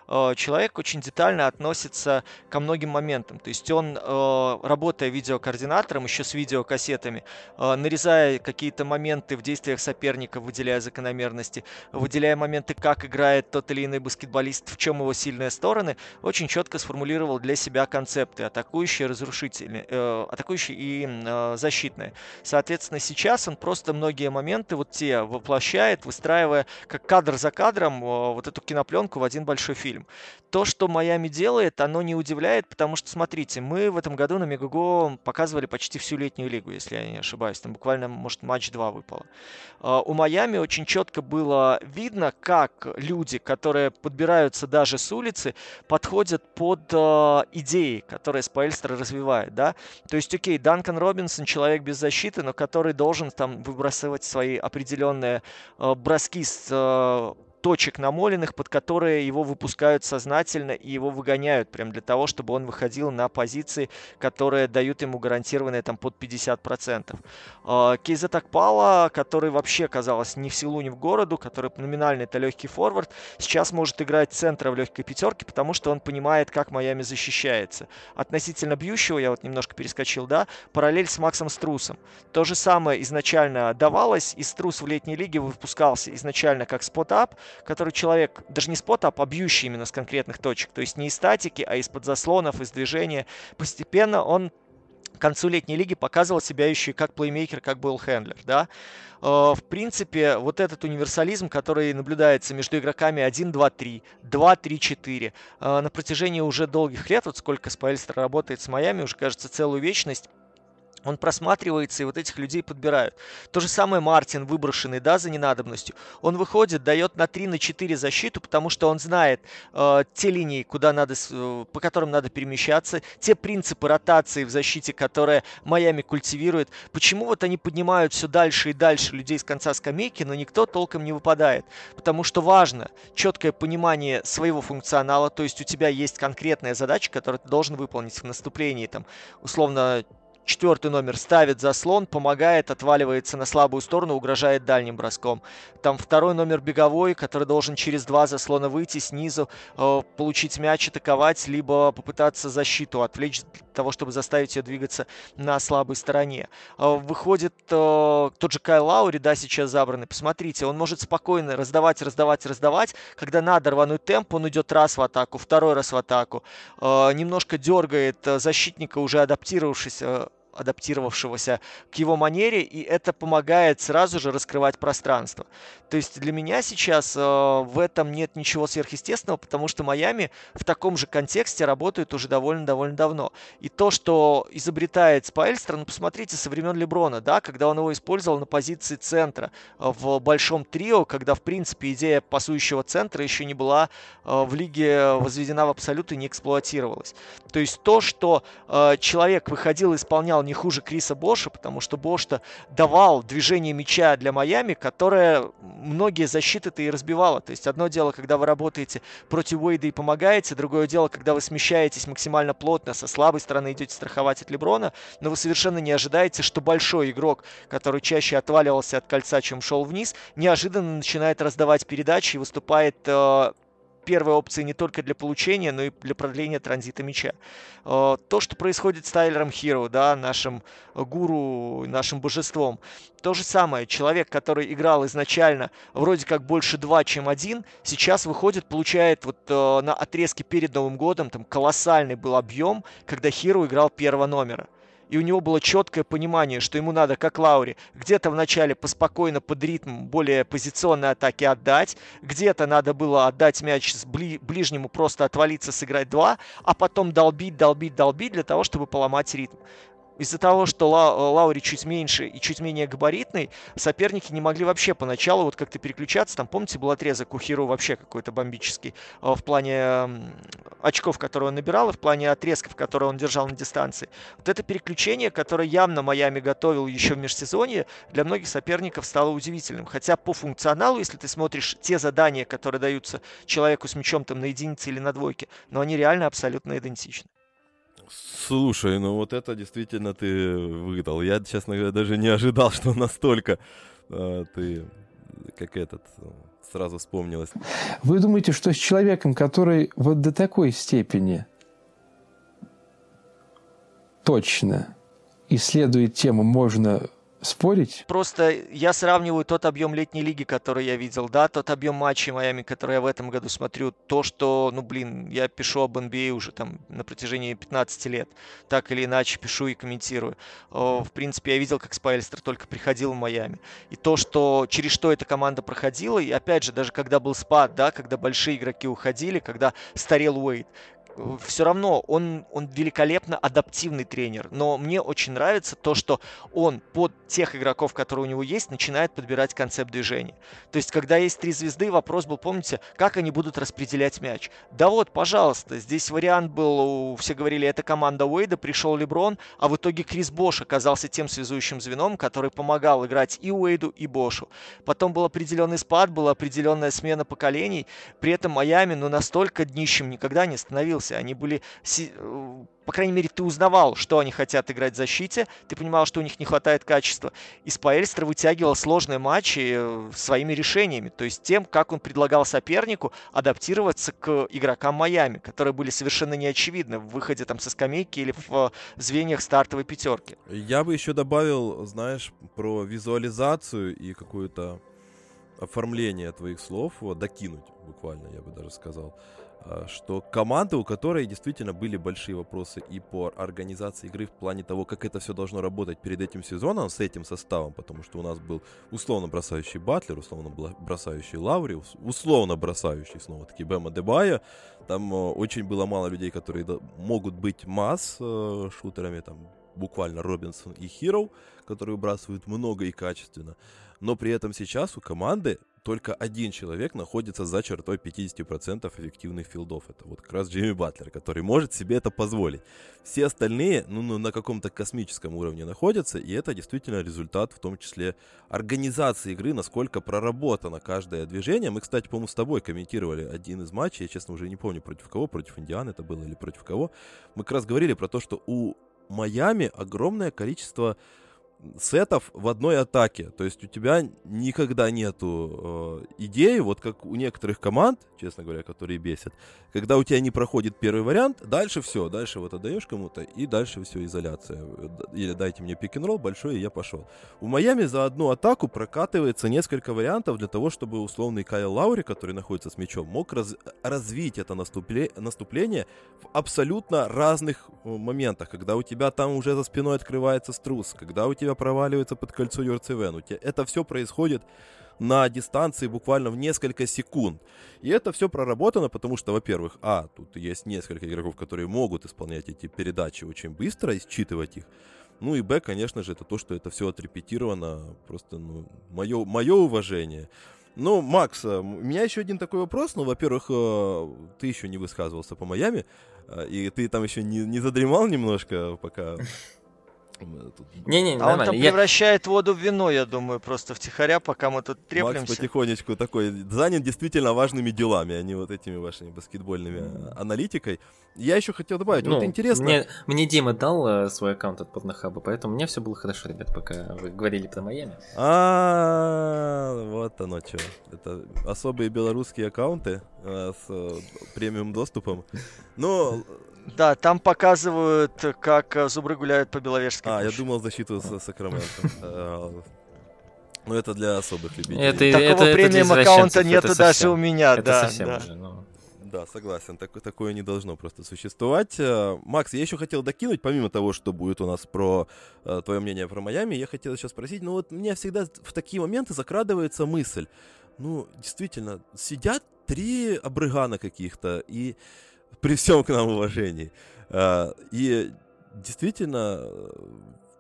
Э, человек очень детально относится ко многим моментам, то есть он э, работая видеокоординатором, еще с видеокассетами, э, нарезая какие-то моменты в действиях соперника, выделяя закономерности, выделяя моменты, как играет тот или иной баскетболист, в чем его сильные стороны, очень четко сформулировал для себя концепты атакующие, разрушительные, э, атакующие и э, защитные. Соответственно, сейчас он просто многие моменты вот те воплощает, выстраивая как кадр за кадром э, вот эту кинопленку в один большой фильм. То, что Майами делает, оно не удивляет, потому что, смотрите, мы в этом году на Мегаго показывали почти всю летнюю лигу, если я не ошибаюсь. Там буквально, может, матч 2 выпало. А, у Майами очень четко было видно, как люди, которые подбираются даже с улицы, подходят под а, идеи, которые Спайльстер развивает, да. То есть, окей, Данкан Робинсон человек без защиты, но который должен там выбрасывать свои определенные а, броски с точек намоленных, под которые его выпускают сознательно и его выгоняют, прям для того, чтобы он выходил на позиции, которые дают ему гарантированные там под 50%. А, Кейза Такпала, который вообще, казалось, ни в силу, ни в городу, который номинально это легкий форвард, сейчас может играть центра в легкой пятерке, потому что он понимает, как Майами защищается. Относительно бьющего, я вот немножко перескочил, да, параллель с Максом Струсом. То же самое изначально давалось, и Струс в летней лиге выпускался изначально как спот-ап, который человек, даже не спот, а побьющий именно с конкретных точек, то есть не из статики, а из-под заслонов, из движения, постепенно он к концу летней лиги показывал себя еще и как плеймейкер, как был хендлер, да. Э, в принципе, вот этот универсализм, который наблюдается между игроками 1, 2, 3, 2, 3, 4, на протяжении уже долгих лет, вот сколько Спайльстер работает с Майами, уже кажется целую вечность, он просматривается, и вот этих людей подбирают. То же самое Мартин, выброшенный, да, за ненадобностью. Он выходит, дает на 3, на 4 защиту, потому что он знает э, те линии, куда надо, э, по которым надо перемещаться, те принципы ротации в защите, которые Майами культивирует. Почему вот они поднимают все дальше и дальше людей с конца скамейки, но никто толком не выпадает? Потому что важно четкое понимание своего функционала, то есть у тебя есть конкретная задача, которую ты должен выполнить в наступлении, там, условно, Четвертый номер ставит заслон, помогает, отваливается на слабую сторону, угрожает дальним броском. Там второй номер беговой, который должен через два заслона выйти снизу, э, получить мяч, атаковать, либо попытаться защиту отвлечь для того, чтобы заставить ее двигаться на слабой стороне. Э, выходит э, тот же Кайл Лаури, да, сейчас забранный. Посмотрите, он может спокойно раздавать, раздавать, раздавать. Когда надо рвануть темп, он идет раз в атаку, второй раз в атаку. Э, немножко дергает э, защитника, уже адаптировавшись э, адаптировавшегося к его манере, и это помогает сразу же раскрывать пространство. То есть для меня сейчас э, в этом нет ничего сверхъестественного, потому что Майами в таком же контексте работает уже довольно-довольно давно. И то, что изобретает Спайльстер, ну посмотрите, со времен Леброна, да, когда он его использовал на позиции центра э, в большом трио, когда, в принципе, идея пасующего центра еще не была э, в лиге возведена в абсолют и не эксплуатировалась. То есть то, что э, человек выходил и исполнял не хуже Криса Боша, потому что Бош-то давал движение мяча для Майами, которое многие защиты-то и разбивало. То есть одно дело, когда вы работаете против Уэйда и помогаете, другое дело, когда вы смещаетесь максимально плотно, со слабой стороны идете страховать от Леброна, но вы совершенно не ожидаете, что большой игрок, который чаще отваливался от кольца, чем шел вниз, неожиданно начинает раздавать передачи и выступает э, первой опции не только для получения, но и для продления транзита мяча. Э, то, что происходит с Тайлером Хиро, да, нашим гуру, нашим божеством. То же самое. Человек, который играл изначально вроде как больше два, чем один, сейчас выходит, получает вот э, на отрезке перед Новым годом, там колоссальный был объем, когда Хиро играл первого номера и у него было четкое понимание, что ему надо, как Лаури, где-то вначале поспокойно под ритм более позиционной атаки отдать, где-то надо было отдать мяч с бли- ближнему, просто отвалиться, сыграть два, а потом долбить, долбить, долбить для того, чтобы поломать ритм Из-за того, что Ла- Лаури чуть меньше и чуть менее габаритный, соперники не могли вообще поначалу вот как-то переключаться. Там, помните, был отрезок у Хиру вообще какой-то бомбический э, в плане очков, которые он набирал, и в плане отрезков, которые он держал на дистанции. Вот это переключение, которое явно Майами готовил еще в межсезонье, для многих соперников стало удивительным. Хотя по функционалу, если ты смотришь те задания, которые даются человеку с мячом там на единице или на двойке, но они реально абсолютно идентичны. Слушай, ну вот это действительно ты выдал. Я, честно говоря, даже не ожидал, что настолько э, ты, как этот, сразу вспомнилось. Вы думаете, что с человеком, который вот до такой степени точно исследует тему, можно спорить. Просто я сравниваю тот объем летней лиги, который я видел, да, тот объем матчей Майами, который я в этом году смотрю, то, что, ну, блин, я пишу об NBA а уже там на протяжении 15 лет, так или иначе пишу и комментирую. В принципе, я видел, как Спайлстер только приходил в Майами. И то, что через что эта команда проходила, и опять же, даже когда был спад, да, когда большие игроки уходили, когда старел Уэйд, все равно он, он великолепно адаптивный тренер. Но мне очень нравится то, что он под тех игроков, которые у него есть, начинает подбирать концепт движения. То есть, когда есть три звезды, вопрос был, помните, как они будут распределять мяч. Да вот, пожалуйста, здесь вариант был, все говорили, это команда Уэйда, пришел Леброн, а в итоге Крис Бош оказался тем связующим звеном, который помогал играть и Уэйду, и Бошу. Потом был определенный спад, была определенная смена поколений, при этом Майами, ну, настолько днищем никогда не становился менялся. Они были, э, по крайней мере, ты узнавал, что они хотят играть в защите, ты понимал, что у них не хватает качества. И Спаэльстер вытягивал сложные матчи э, своими решениями, то есть тем, как он предлагал сопернику адаптироваться к игрокам Майами, которые были совершенно неочевидны в выходе там со скамейки или в звеньях стартовой пятерки. Я бы еще добавил, знаешь, про визуализацию и какое-то оформление твоих слов, вот, докинуть буквально, я бы даже сказал. А, что команды, у которой действительно были большие вопросы и по организации игры в плане того, как это все должно работать перед этим сезоном с этим составом, потому что у нас был условно бросающий Батлер, условно бросающий Лаври, условно бросающий снова-таки Бема Дебая. Там э, очень было мало людей, которые могут быть масс э, шутерами, там буквально Робинсон и Хироу, которые выбрасывают много и качественно. Но при этом сейчас у команды только один человек находится за чертой 50% эффективных филдов. Это вот как раз Джимми Батлер, который может себе это позволить. Все остальные, ну, ну, на каком-то космическом уровне находятся, и это действительно результат, в том числе, организации игры, насколько проработано каждое движение. Мы, кстати, по-моему, с тобой комментировали один из матчей, я, честно, уже не помню, против кого, против Индианы это было или против кого. Мы как раз говорили про то, что у Майами огромное количество сетов в одной атаке. То есть у тебя никогда нету э, идеи, вот как у некоторых команд, честно говоря, которые бесят, когда у тебя не проходит первый вариант, дальше все, дальше вот отдаешь кому-то, и дальше все изоляция. Или дайте мне пик ролл большой, и я пошел. У Майами за одну атаку прокатывается несколько вариантов для того, чтобы условный Кайл Лаури, который находится с мячом, мог раз, развить это наступле, наступление в абсолютно разных э, моментах, когда у тебя там уже за спиной открывается струс, когда у тебя тебя проваливается под кольцо тебя это все происходит на дистанции буквально в несколько секунд. И это все проработано, потому что, во-первых, а, тут есть несколько игроков, которые могут исполнять эти передачи очень быстро и считывать их. Ну и Б, конечно же, это то, что это все отрепетировано. Просто, ну, мое, мое уважение. Ну, Макс, э, у меня еще один такой вопрос. Ну, во-первых, э, ты еще не высказывался по Майами, э, и ты там еще не, не задремал немножко, пока Не-не, а он там я... превращает воду в вино, я думаю, просто втихаря, пока мы тут треплемся. Макс потихонечку такой занят действительно важными делами, а не вот этими вашими баскетбольными аналитикой. Я еще хотел добавить, ну, вот интересно... Мне, мне Дима дал э, свой аккаунт от Порнохаба, поэтому мне все было хорошо, ребят, пока вы говорили про Майами. А, вот оно что. Это особые белорусские аккаунты э, с э, премиум доступом. Но да, там показывают, как э, зубры гуляют по Беловежской А, я думал защиту с Сакраментом. Э, ну, это для особых любителей. Это, Такого это, премиум аккаунта нету даже у меня, это да. Совсем да. Уже, но... Да, согласен, так, такое не должно просто существовать. Э, Макс, я еще хотел докинуть, помимо того, что будет у нас про э, твое мнение про Майами, я хотел сейчас спросить, ну вот мне всегда в такие моменты закрадывается мысль, ну, действительно, сидят три обрыгана каких-то, и при всем к нам уважении. А, и действительно э,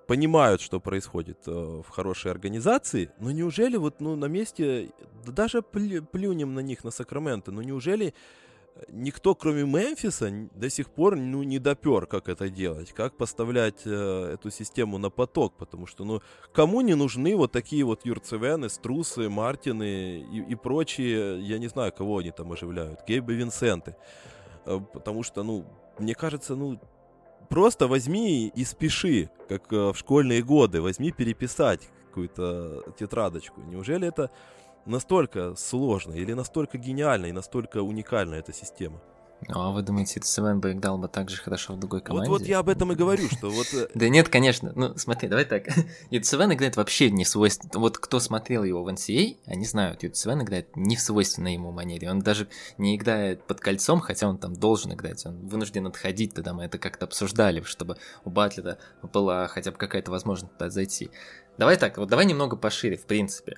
понимают, что происходит э, в хорошей организации, но неужели вот ну, на месте, да даже плю- плюнем на них, на Сакраменто, но неужели никто, кроме Мемфиса, до сих пор ну, не допер, как это делать, как поставлять э, эту систему на поток, потому что, ну, кому не нужны вот такие вот Юрцевены, Струсы, Мартины и, и прочие, я не знаю, кого они там оживляют, Гейбы Винсенты, Э, потому что, ну, мне кажется, ну, просто возьми и спеши, как э, в школьные годы, возьми переписать какую-то тетрадочку. Неужели это настолько сложно или настолько гениально и настолько уникальна эта система? Ну, а вы думаете, Seven бы играл бы так же хорошо в другой команде? Вот, вот я об этом и говорю, что вот... э, Да нет, конечно. Ну, смотри, давай так. Ют Севен играет вообще не в свойственной... Вот кто смотрел его в NCAA, они знают, Ют Севен играет не в свойственной ему манере. Он даже не играет под кольцом, хотя он там должен играть. Он вынужден отходить тогда, мы это как-то обсуждали, чтобы у Батлера была хотя бы какая-то возможность туда зайти. Давай так, вот давай немного пошире, в принципе.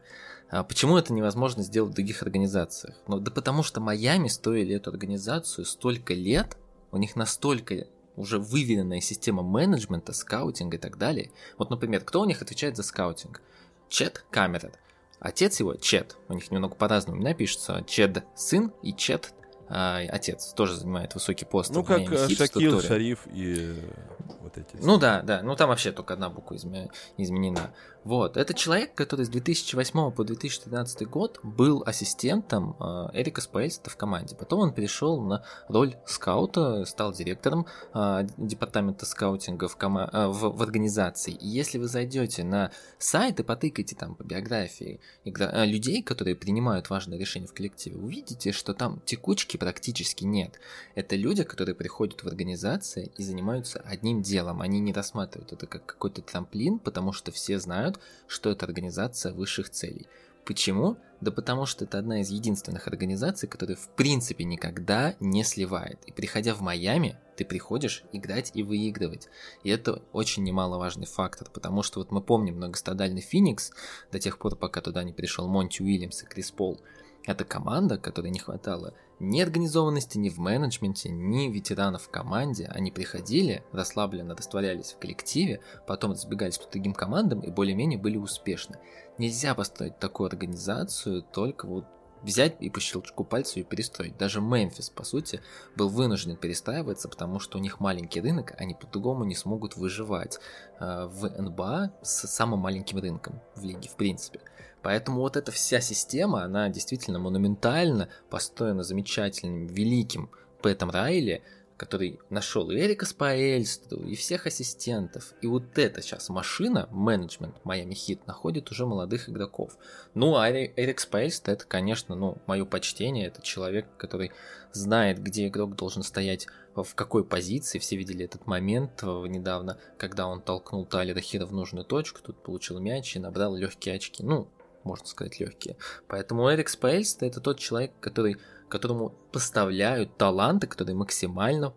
А Почему это невозможно сделать в других организациях? Ну, да потому что Майами стоили эту организацию столько лет, у них настолько уже выверенная система менеджмента, скаутинга и так далее. Вот, например, кто у них отвечает за скаутинг? Чет Каммерер. Отец его Чет, у них немного по-разному имена пишется, Чед сын и Чет а, отец, тоже занимает высокий пост. Ну, в как э, Шакил. Шариф и э, вот эти. Ну да, да, ну там вообще только одна буква изме- изменена. Вот, это человек, который с 2008 по 2013 год был ассистентом э, Эрика Споэльстры в команде. Потом он перешел на роль скаута, стал директором э, департамента скаутинга в, кома- э, в, в организации. И если вы зайдете на сайт и потыкаете там по биографии игра- людей, которые принимают важные решения в коллективе, увидите, что там текучки практически нет. Это люди, которые приходят в организации и занимаются одним делом. Они не рассматривают это как какой-то трамплин, потому что все знают, что это организация высших целей. Почему? Да потому что это одна из единственных организаций, которая в принципе никогда не сливает. И приходя в Майами, ты приходишь играть и выигрывать. И это очень немаловажный фактор, потому что вот мы помним многострадальный Феникс до тех пор, пока туда не пришел Монти Уильямс и Крис Пол. Это команда, которой не хватало ни организованности, ни в менеджменте, ни ветеранов в команде. Они приходили, расслабленно растворялись в коллективе, потом разбегались по другим командам и более-менее были успешны. Нельзя построить такую организацию только вот взять и по щелчку пальца ее перестроить. Даже Мемфис, по сути, был вынужден перестраиваться, потому что у них маленький рынок, они по-другому не смогут выживать э, в НБА с самым маленьким рынком в лиге, в принципе. Поэтому вот эта вся система, она действительно монументально построена замечательным, великим Пэтом Райли, который нашел и Эрика Спаэльстру, и всех ассистентов. И вот эта сейчас машина, менеджмент Майами Хит, находит уже молодых игроков. Ну, а Эри- Эрик Спаэльстр, это, конечно, ну, мое почтение, это человек, который знает, где игрок должен стоять в какой позиции. Все видели этот момент э, недавно, когда он толкнул Тайлера Хира в нужную точку, тут получил мяч и набрал легкие очки. Ну, можно сказать, легкие. Поэтому Эрик Спейльст это тот человек, который, которому поставляют таланты, которые максимально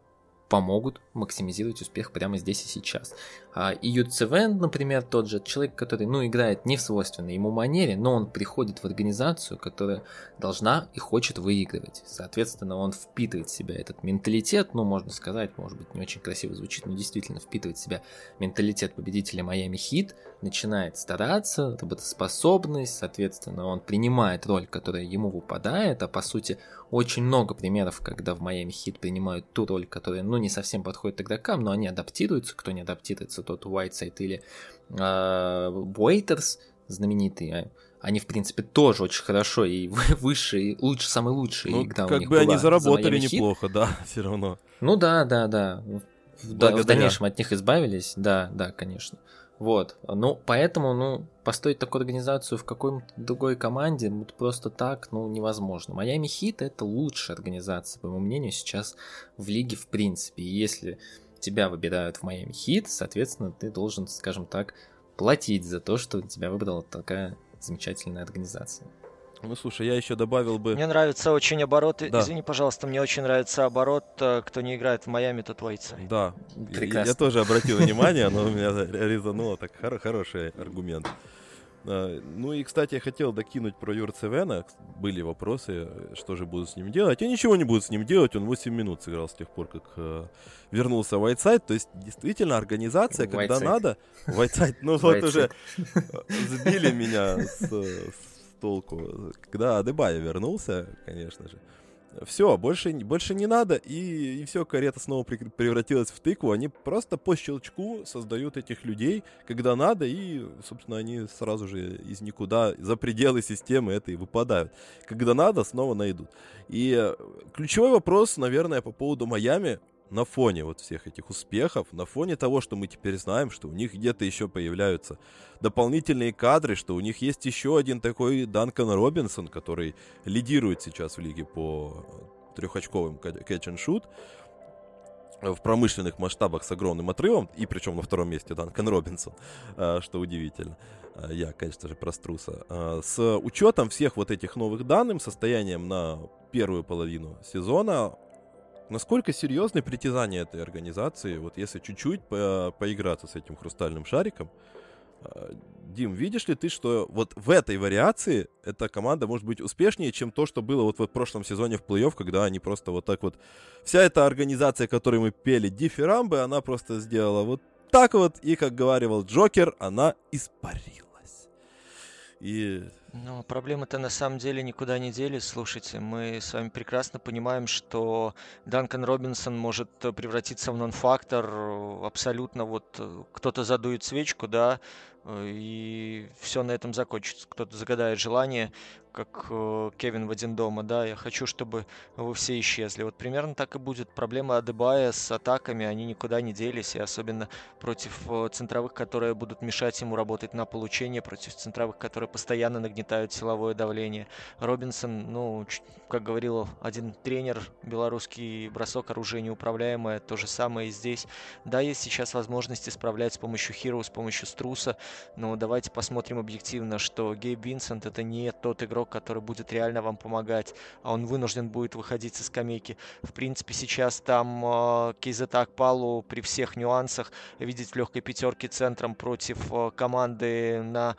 помогут максимизировать успех прямо здесь и сейчас. А, и Юцевен, например, тот же человек, который, ну, играет не в свойственной ему манере, но он приходит в организацию, которая должна и хочет выигрывать. Соответственно, он впитывает в себя этот менталитет, ну, можно сказать, может быть, не очень красиво звучит, но действительно впитывает в себя менталитет победителя Майами Хит, начинает стараться, работоспособность, соответственно, он принимает роль, которая ему выпадает, а по сути очень много примеров, когда в Майами Хит принимают ту роль, которая, ну, не совсем подходит игрокам, но они адаптируются, кто не адаптируется, тот Уайтсайд или Уэйтерс, знаменитые, они, в принципе, тоже очень хорошо и выше, и лучше, самый лучший Ну, игра у как них бы они была за заработали Heat. неплохо, да, все равно. Ну да, да, да. В, да- в Благодаря. дальнейшем от них избавились, да, да, конечно. Вот. Ну, поэтому, ну, построить такую организацию в какой-то другой команде вот просто так, ну, невозможно. Майами Хит это лучшая организация, по моему мнению, сейчас в лиге в принципе. И если тебя выбирают в Майами Хит, соответственно, ты должен, скажем так, платить за то, что тебя выбрала такая замечательная организация. Ну, слушай, я еще добавил бы... Мне нравится очень оборот. Да. Извини, пожалуйста, мне очень нравится оборот. э, Кто не играет в Майами, тот Уайтсайд. Да, я- Прекрасно. я тоже обратил внимание, но у меня резануло, так хоро- хороший аргумент. А, Ну и, кстати, я хотел докинуть про Юрцевена. Были вопросы, что же будут с ним делать. И ничего не будут с ним делать. Он 8 минут сыграл с тех пор, как э, вернулся в Whiteside. То есть, действительно, организация, когда Whiteside. надо... Whiteside, ну вот уже э, сбили меня с, с толку. Когда Адебая вернулся, конечно же. Все, больше, больше не надо, и, и все, карета снова прек- превратилась в тыкву. Они просто по щелчку создают этих людей, когда надо, и, собственно, они сразу же из никуда, за пределы системы этой выпадают. Когда надо, снова найдут. И э, ключевой вопрос, наверное, по поводу Майами на фоне вот всех этих успехов, на фоне того, что мы теперь знаем, что у них где-то еще появляются дополнительные кадры, что у них есть еще один такой Данкан Робинсон, который лидирует сейчас в лиге по трехочковым catch and shoot в промышленных масштабах с огромным отрывом, и причем на втором месте Данкан Робинсон, а, что удивительно. Я, конечно же, про Струса. А, С учетом всех вот этих новых данных, состоянием на первую половину сезона, Насколько серьезны притязания этой организации, вот если чуть-чуть по- поиграться с этим хрустальным шариком? А, Дим, видишь ли ты, что вот в этой вариации эта команда может быть успешнее, чем то, что было вот в прошлом сезоне в плей-офф, когда они просто вот так вот... Вся эта организация, которой мы пели дифирамбы, она просто сделала вот так вот, и, как говаривал Джокер, она испарилась. И Ну, проблемы-то на самом деле никуда не делись. Слушайте, мы с вами прекрасно понимаем, что Данкан Робинсон может э, превратиться в нон-фактор. Абсолютно вот э, кто-то задует свечку, да, и все на этом закончится. Кто-то загадает желание, как э, Кевин в один дома, да, я хочу, чтобы вы все исчезли. Вот примерно так и будет. Проблема Адебая с атаками, они никуда не делись, и особенно против э, центровых, которые будут мешать ему работать на получение, против центровых, которые постоянно нагнетают силовое давление. Робинсон, ну, как говорил один тренер, белорусский бросок оружие неуправляемое, то же самое и здесь. Да, есть сейчас возможность исправлять с помощью Хиро, с помощью Струса, но давайте посмотрим объективно, что Гейб Винсент это не тот игрок, который будет реально вам помогать, а он вынужден будет выходить со скамейки. В принципе, сейчас там э, Кейзета Акпалу при всех нюансах видеть в легкой пятерке центром против э, команды на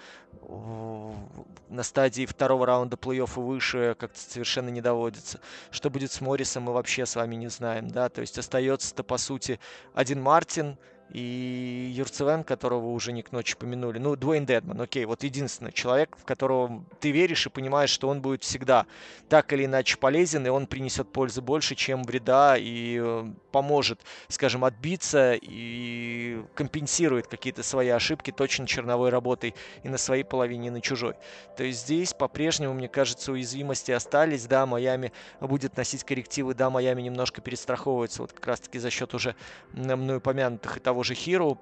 на стадии второго раунда плей-офф и выше как-то совершенно не доводится. Что будет с Моррисом, мы вообще с вами не знаем, да, то есть остается-то по сути один Мартин, и Юрцевен, которого уже не к ночи помянули. Ну, Дуэйн Дедман, окей, вот единственный человек, в которого ты веришь и понимаешь, что он будет всегда так или иначе полезен, и он принесет пользы больше, чем вреда, и э, поможет, скажем, отбиться и компенсирует какие-то свои ошибки точно черновой работой и на своей половине, и на чужой. То есть здесь по-прежнему, мне кажется, уязвимости остались. Да, Майами будет носить коррективы, да, Майами немножко перестраховывается, вот как раз-таки за счет уже мной упомянутых и того же Хиру,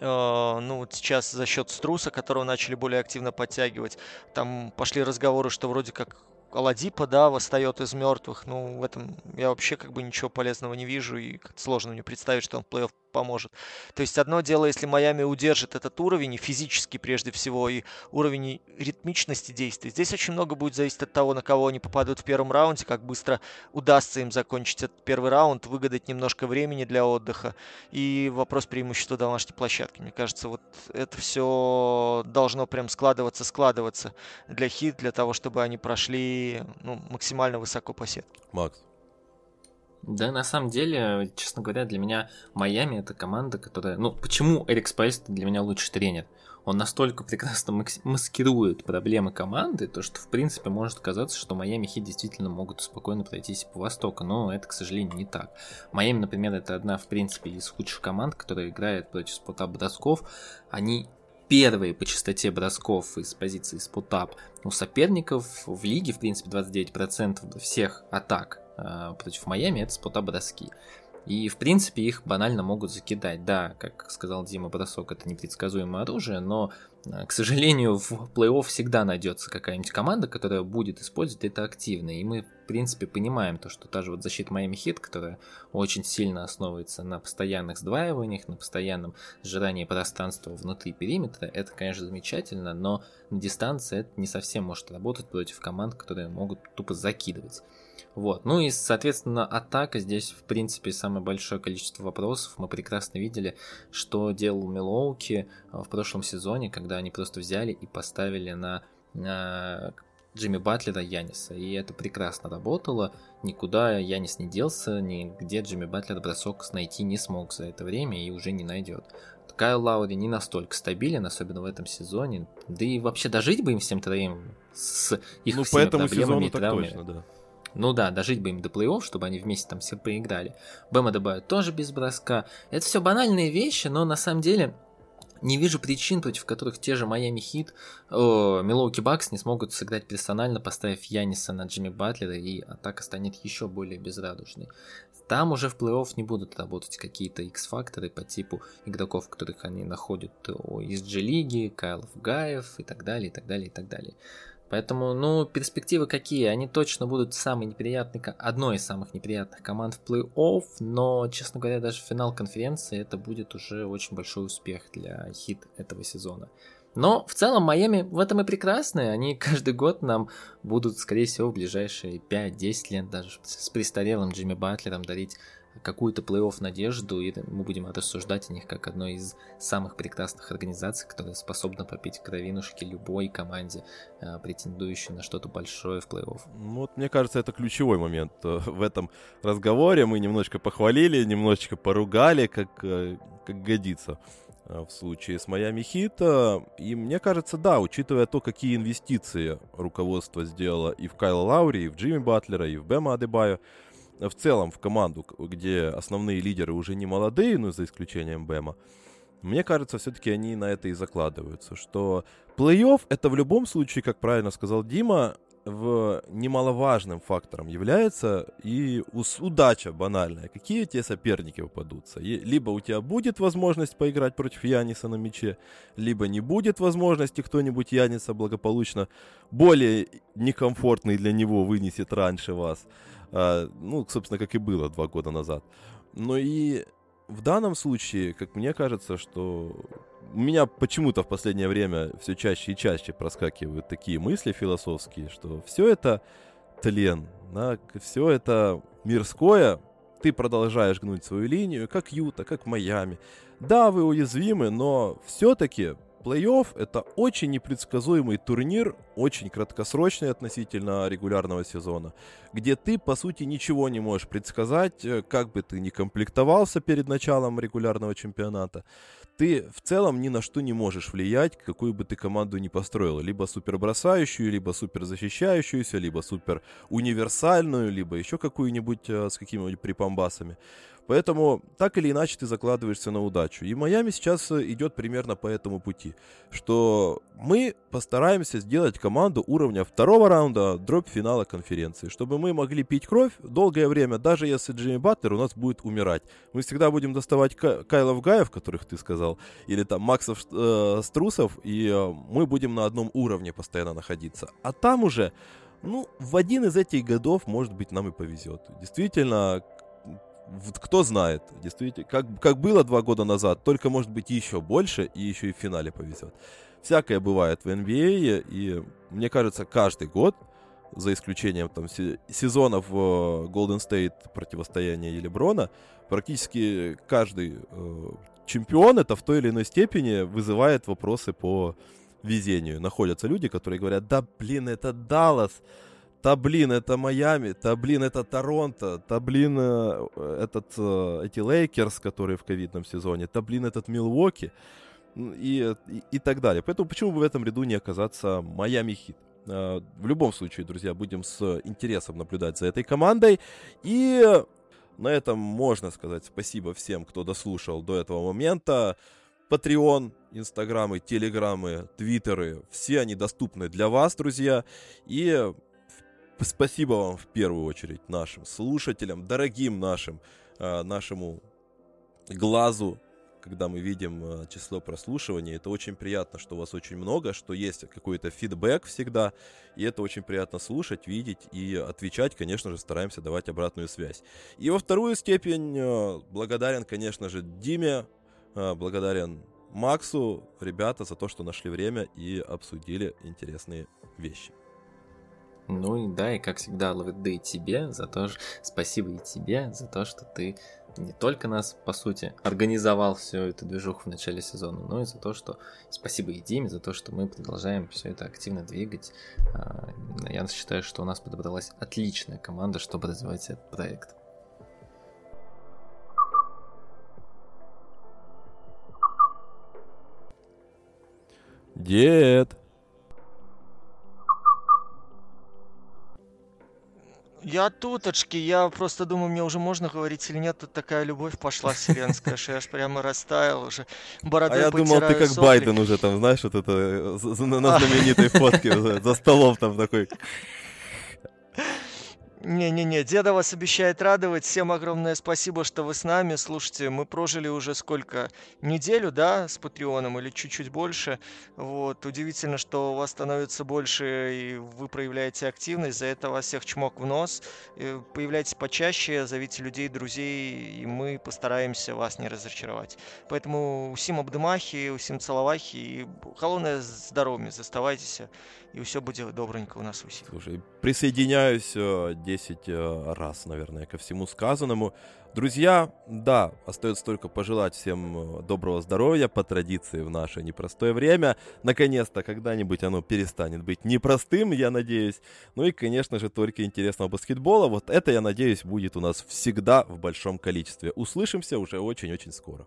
Э, ну, вот сейчас за счет Струса, которого начали более активно подтягивать, там пошли разговоры, что вроде как Аладипа, да, восстает из мертвых. Ну, в этом я вообще как бы ничего полезного не вижу, и сложно мне представить, что он в плей-офф поможет. То есть одно дело, если Майами удержит этот уровень, и физически прежде всего, и уровень ритмичности действий. Здесь очень много будет зависеть от того, на кого они попадут в первом раунде, как быстро удастся им закончить этот первый раунд, выгадать немножко времени для отдыха. И вопрос преимущества домашней площадки. Мне кажется, вот это все должно прям складываться, складываться для хит, для того, чтобы они прошли ну, максимально высоко по сетке. Макс, Да, на самом деле, честно говоря, для меня Майами это команда, которая... Ну, почему Эрик Споэльстра для меня лучший тренер? Он настолько прекрасно маскирует проблемы команды, то что, в принципе, может казаться, что Майами Хит действительно могут спокойно пройтись по Востоку, но это, к сожалению, не так. Майами, например, это одна, в принципе, из худших команд, которая играет против spot-up бросков. Они первые по частоте бросков из позиции спотап у соперников в лиге, в принципе, 29% всех атак против Майами это спота броски. И, в принципе, их банально могут закидать. Да, как сказал Дима, бросок это непредсказуемое оружие, но, э, к сожалению, в плей-офф всегда найдется какая-нибудь команда, которая будет использовать это активно. И мы, в принципе, понимаем то, что та же вот защита Майами Хит, которая очень сильно основывается на постоянных сдваиваниях, на постоянном сжирании пространства внутри периметра, это, конечно, замечательно, но на дистанции это не совсем может работать против команд, которые могут тупо закидывать. Вот. Ну и, соответственно, атака здесь, в принципе, самое большое количество вопросов. Мы прекрасно видели, что делал Милоуки в прошлом сезоне, когда они просто взяли и поставили на, на Джимми Батлера Яниса. И это прекрасно работало. Никуда Янис не делся, нигде Джимми Батлер бросок найти не смог за это время и уже не найдет. Кайл Лаури не настолько стабилен, особенно в этом сезоне. Да и вообще дожить бы им всем троим с их ну, всеми по этому проблемами сезону и так травмами. точно, да. Ну да, дожить бы им до плей-офф, чтобы они вместе там все поиграли. Бэма добавят тоже без броска. Это все банальные вещи, но на самом деле не вижу причин, против которых те же Майами Хит, Милоуки Бакс не смогут сыграть персонально, поставив Яниса на Джимми Батлера, и атака станет еще более безрадужной. Там уже в плей-офф не будут работать какие-то X-факторы по типу игроков, которых они находят из G-лиги, Кайлов Гаев и так далее, и так далее, и так далее. Поэтому, ну, перспективы какие? Они точно будут самой неприятной, одной из самых неприятных команд в плей-офф, но, честно говоря, даже финал конференции это будет уже очень большой успех для хит этого сезона. Но в целом Майами в этом и прекрасны. Они каждый год нам будут, скорее всего, в ближайшие 5-10 лет даже с престарелым Джимми Батлером дарить какую-то плей-офф надежду, и мы будем рассуждать о них как одной из самых прекрасных организаций, которая способна попить кровинушки любой команде, э, претендующей на что-то большое в плей-офф. Ну, вот мне кажется, это ключевой момент э, в этом разговоре. Мы немножечко похвалили, немножечко поругали, как, э, как годится в случае с Майами Хит. И мне кажется, да, учитывая то, какие инвестиции руководство сделало и в Кайла Лаури, и в Джимми Батлера, и в Бема Адебайо, в целом в команду, где основные лидеры уже не молодые, ну, за исключением Бэма, мне кажется, все-таки они на это и закладываются, что плей-офф это в любом случае, как правильно сказал Дима, в немаловажным фактором является и удача банальная. Какие тебе соперники попадутся? Либо у тебя будет возможность поиграть против Яниса на мяче, либо не будет возможности кто-нибудь Яниса благополучно более некомфортный для него вынесет раньше вас. А, ну, собственно, как и было два года назад. Но и в данном случае, как мне кажется, что у меня почему-то в последнее время все чаще и чаще проскакивают такие мысли философские, что все это тлен, да, все это мирское, ты продолжаешь гнуть свою линию, как Юта, как Майами. Да, вы уязвимы, но все-таки Плей-офф — это очень непредсказуемый турнир, очень краткосрочный относительно регулярного сезона, где ты, по сути, ничего не можешь предсказать, э, как бы ты ни комплектовался перед началом регулярного чемпионата. Ты в целом ни на что не можешь влиять, какую бы ты команду ни построил. Либо супер бросающую, либо супер защищающуюся, либо супер универсальную, либо еще какую-нибудь э, с какими-нибудь припомбасами. Поэтому так или иначе ты закладываешься на удачу. И Майами сейчас э, идет примерно по этому пути, что мы постараемся сделать команду уровня второго раунда дробь финала конференции, чтобы мы могли пить кровь долгое время, даже если Джимми Баттер у нас будет умирать. Мы всегда будем доставать Кайлов Гаев, которых ты сказал, или там Максов э, Струсов, и э, мы будем на одном уровне постоянно находиться. А там уже ну, в один из этих годов, может быть, нам и повезет. Действительно, кто знает, действительно, как, как было два года назад, только может быть еще больше и еще и в финале повезет. Всякое бывает в NBA, а, и мне кажется, каждый год, за исключением там сезонов э, Golden State противостояния Леброна, практически каждый э, чемпион это в той или иной степени вызывает вопросы по везению. Находятся люди, которые говорят, да блин, это Даллас, да блин, это Майами, да блин, это Торонто, да блин, э, этот, э, эти Лейкерс, которые в ковидном сезоне, да блин, этот Милуоки и, и, и так далее. Поэтому почему бы в этом ряду не оказаться Майами Хит? Э, в любом случае, друзья, будем с интересом наблюдать за этой командой. И на этом можно сказать спасибо всем, кто дослушал до этого момента. Patreon, инстаграмы, телеграммы, твиттеры, все они доступны для вас, друзья. И спасибо вам в первую очередь нашим слушателям, дорогим нашим, э, нашему глазу, когда мы видим э, число прослушиваний. Это очень приятно, что у вас очень много, что есть какой-то фидбэк всегда. И это очень приятно слушать, видеть и отвечать. Конечно же, стараемся давать обратную связь. И во вторую степень э, благодарен, конечно же, Диме, благодарен Максу, ребята, за то, что нашли время и обсудили интересные вещи. Ну и да, и как всегда, ловит и тебе за то, что спасибо и тебе за то, что ты не только нас, по сути, организовал всю эту движуху в начале сезона, но и за то, что спасибо и Диме за то, что мы продолжаем все это активно двигать. А, я считаю, что у нас подобралась отличная команда, чтобы развивать этот проект. Дед. Я туточки, я просто думаю, мне уже можно говорить или нет, тут такая любовь пошла вселенская, что я аж прямо растаял уже. А я думал, ты как сопли. Байден уже там, знаешь, вот это э, на знаменитой фотке за столом там такой. Не-не-не, деда вас обещает радовать. Всем огромное спасибо, что вы с нами. Слушайте, мы прожили уже сколько? Неделю, да, с Патреоном или чуть-чуть больше. Вот, удивительно, что у вас становится больше, и вы проявляете активность. За это вас всех чмок в нос. И появляйтесь почаще, зовите людей, друзей, и мы постараемся вас не разочаровать. Поэтому усім абдымахи, усім целовахи, и галоўнае здоровье, заставайтесь, и все будет добренько у нас у всех. Слушай, присоединяюсь э, 10 э, раз, наверное, ко всему сказанному. Друзья, да, остается только пожелать всем э, доброго здоровья по традиции в наше непростое время. Наконец-то когда-нибудь оно перестанет быть непростым, я надеюсь. Ну и, конечно же, только интересного баскетбола. Вот это, я надеюсь, будет у нас всегда в большом количестве. Услышимся уже очень-очень скоро.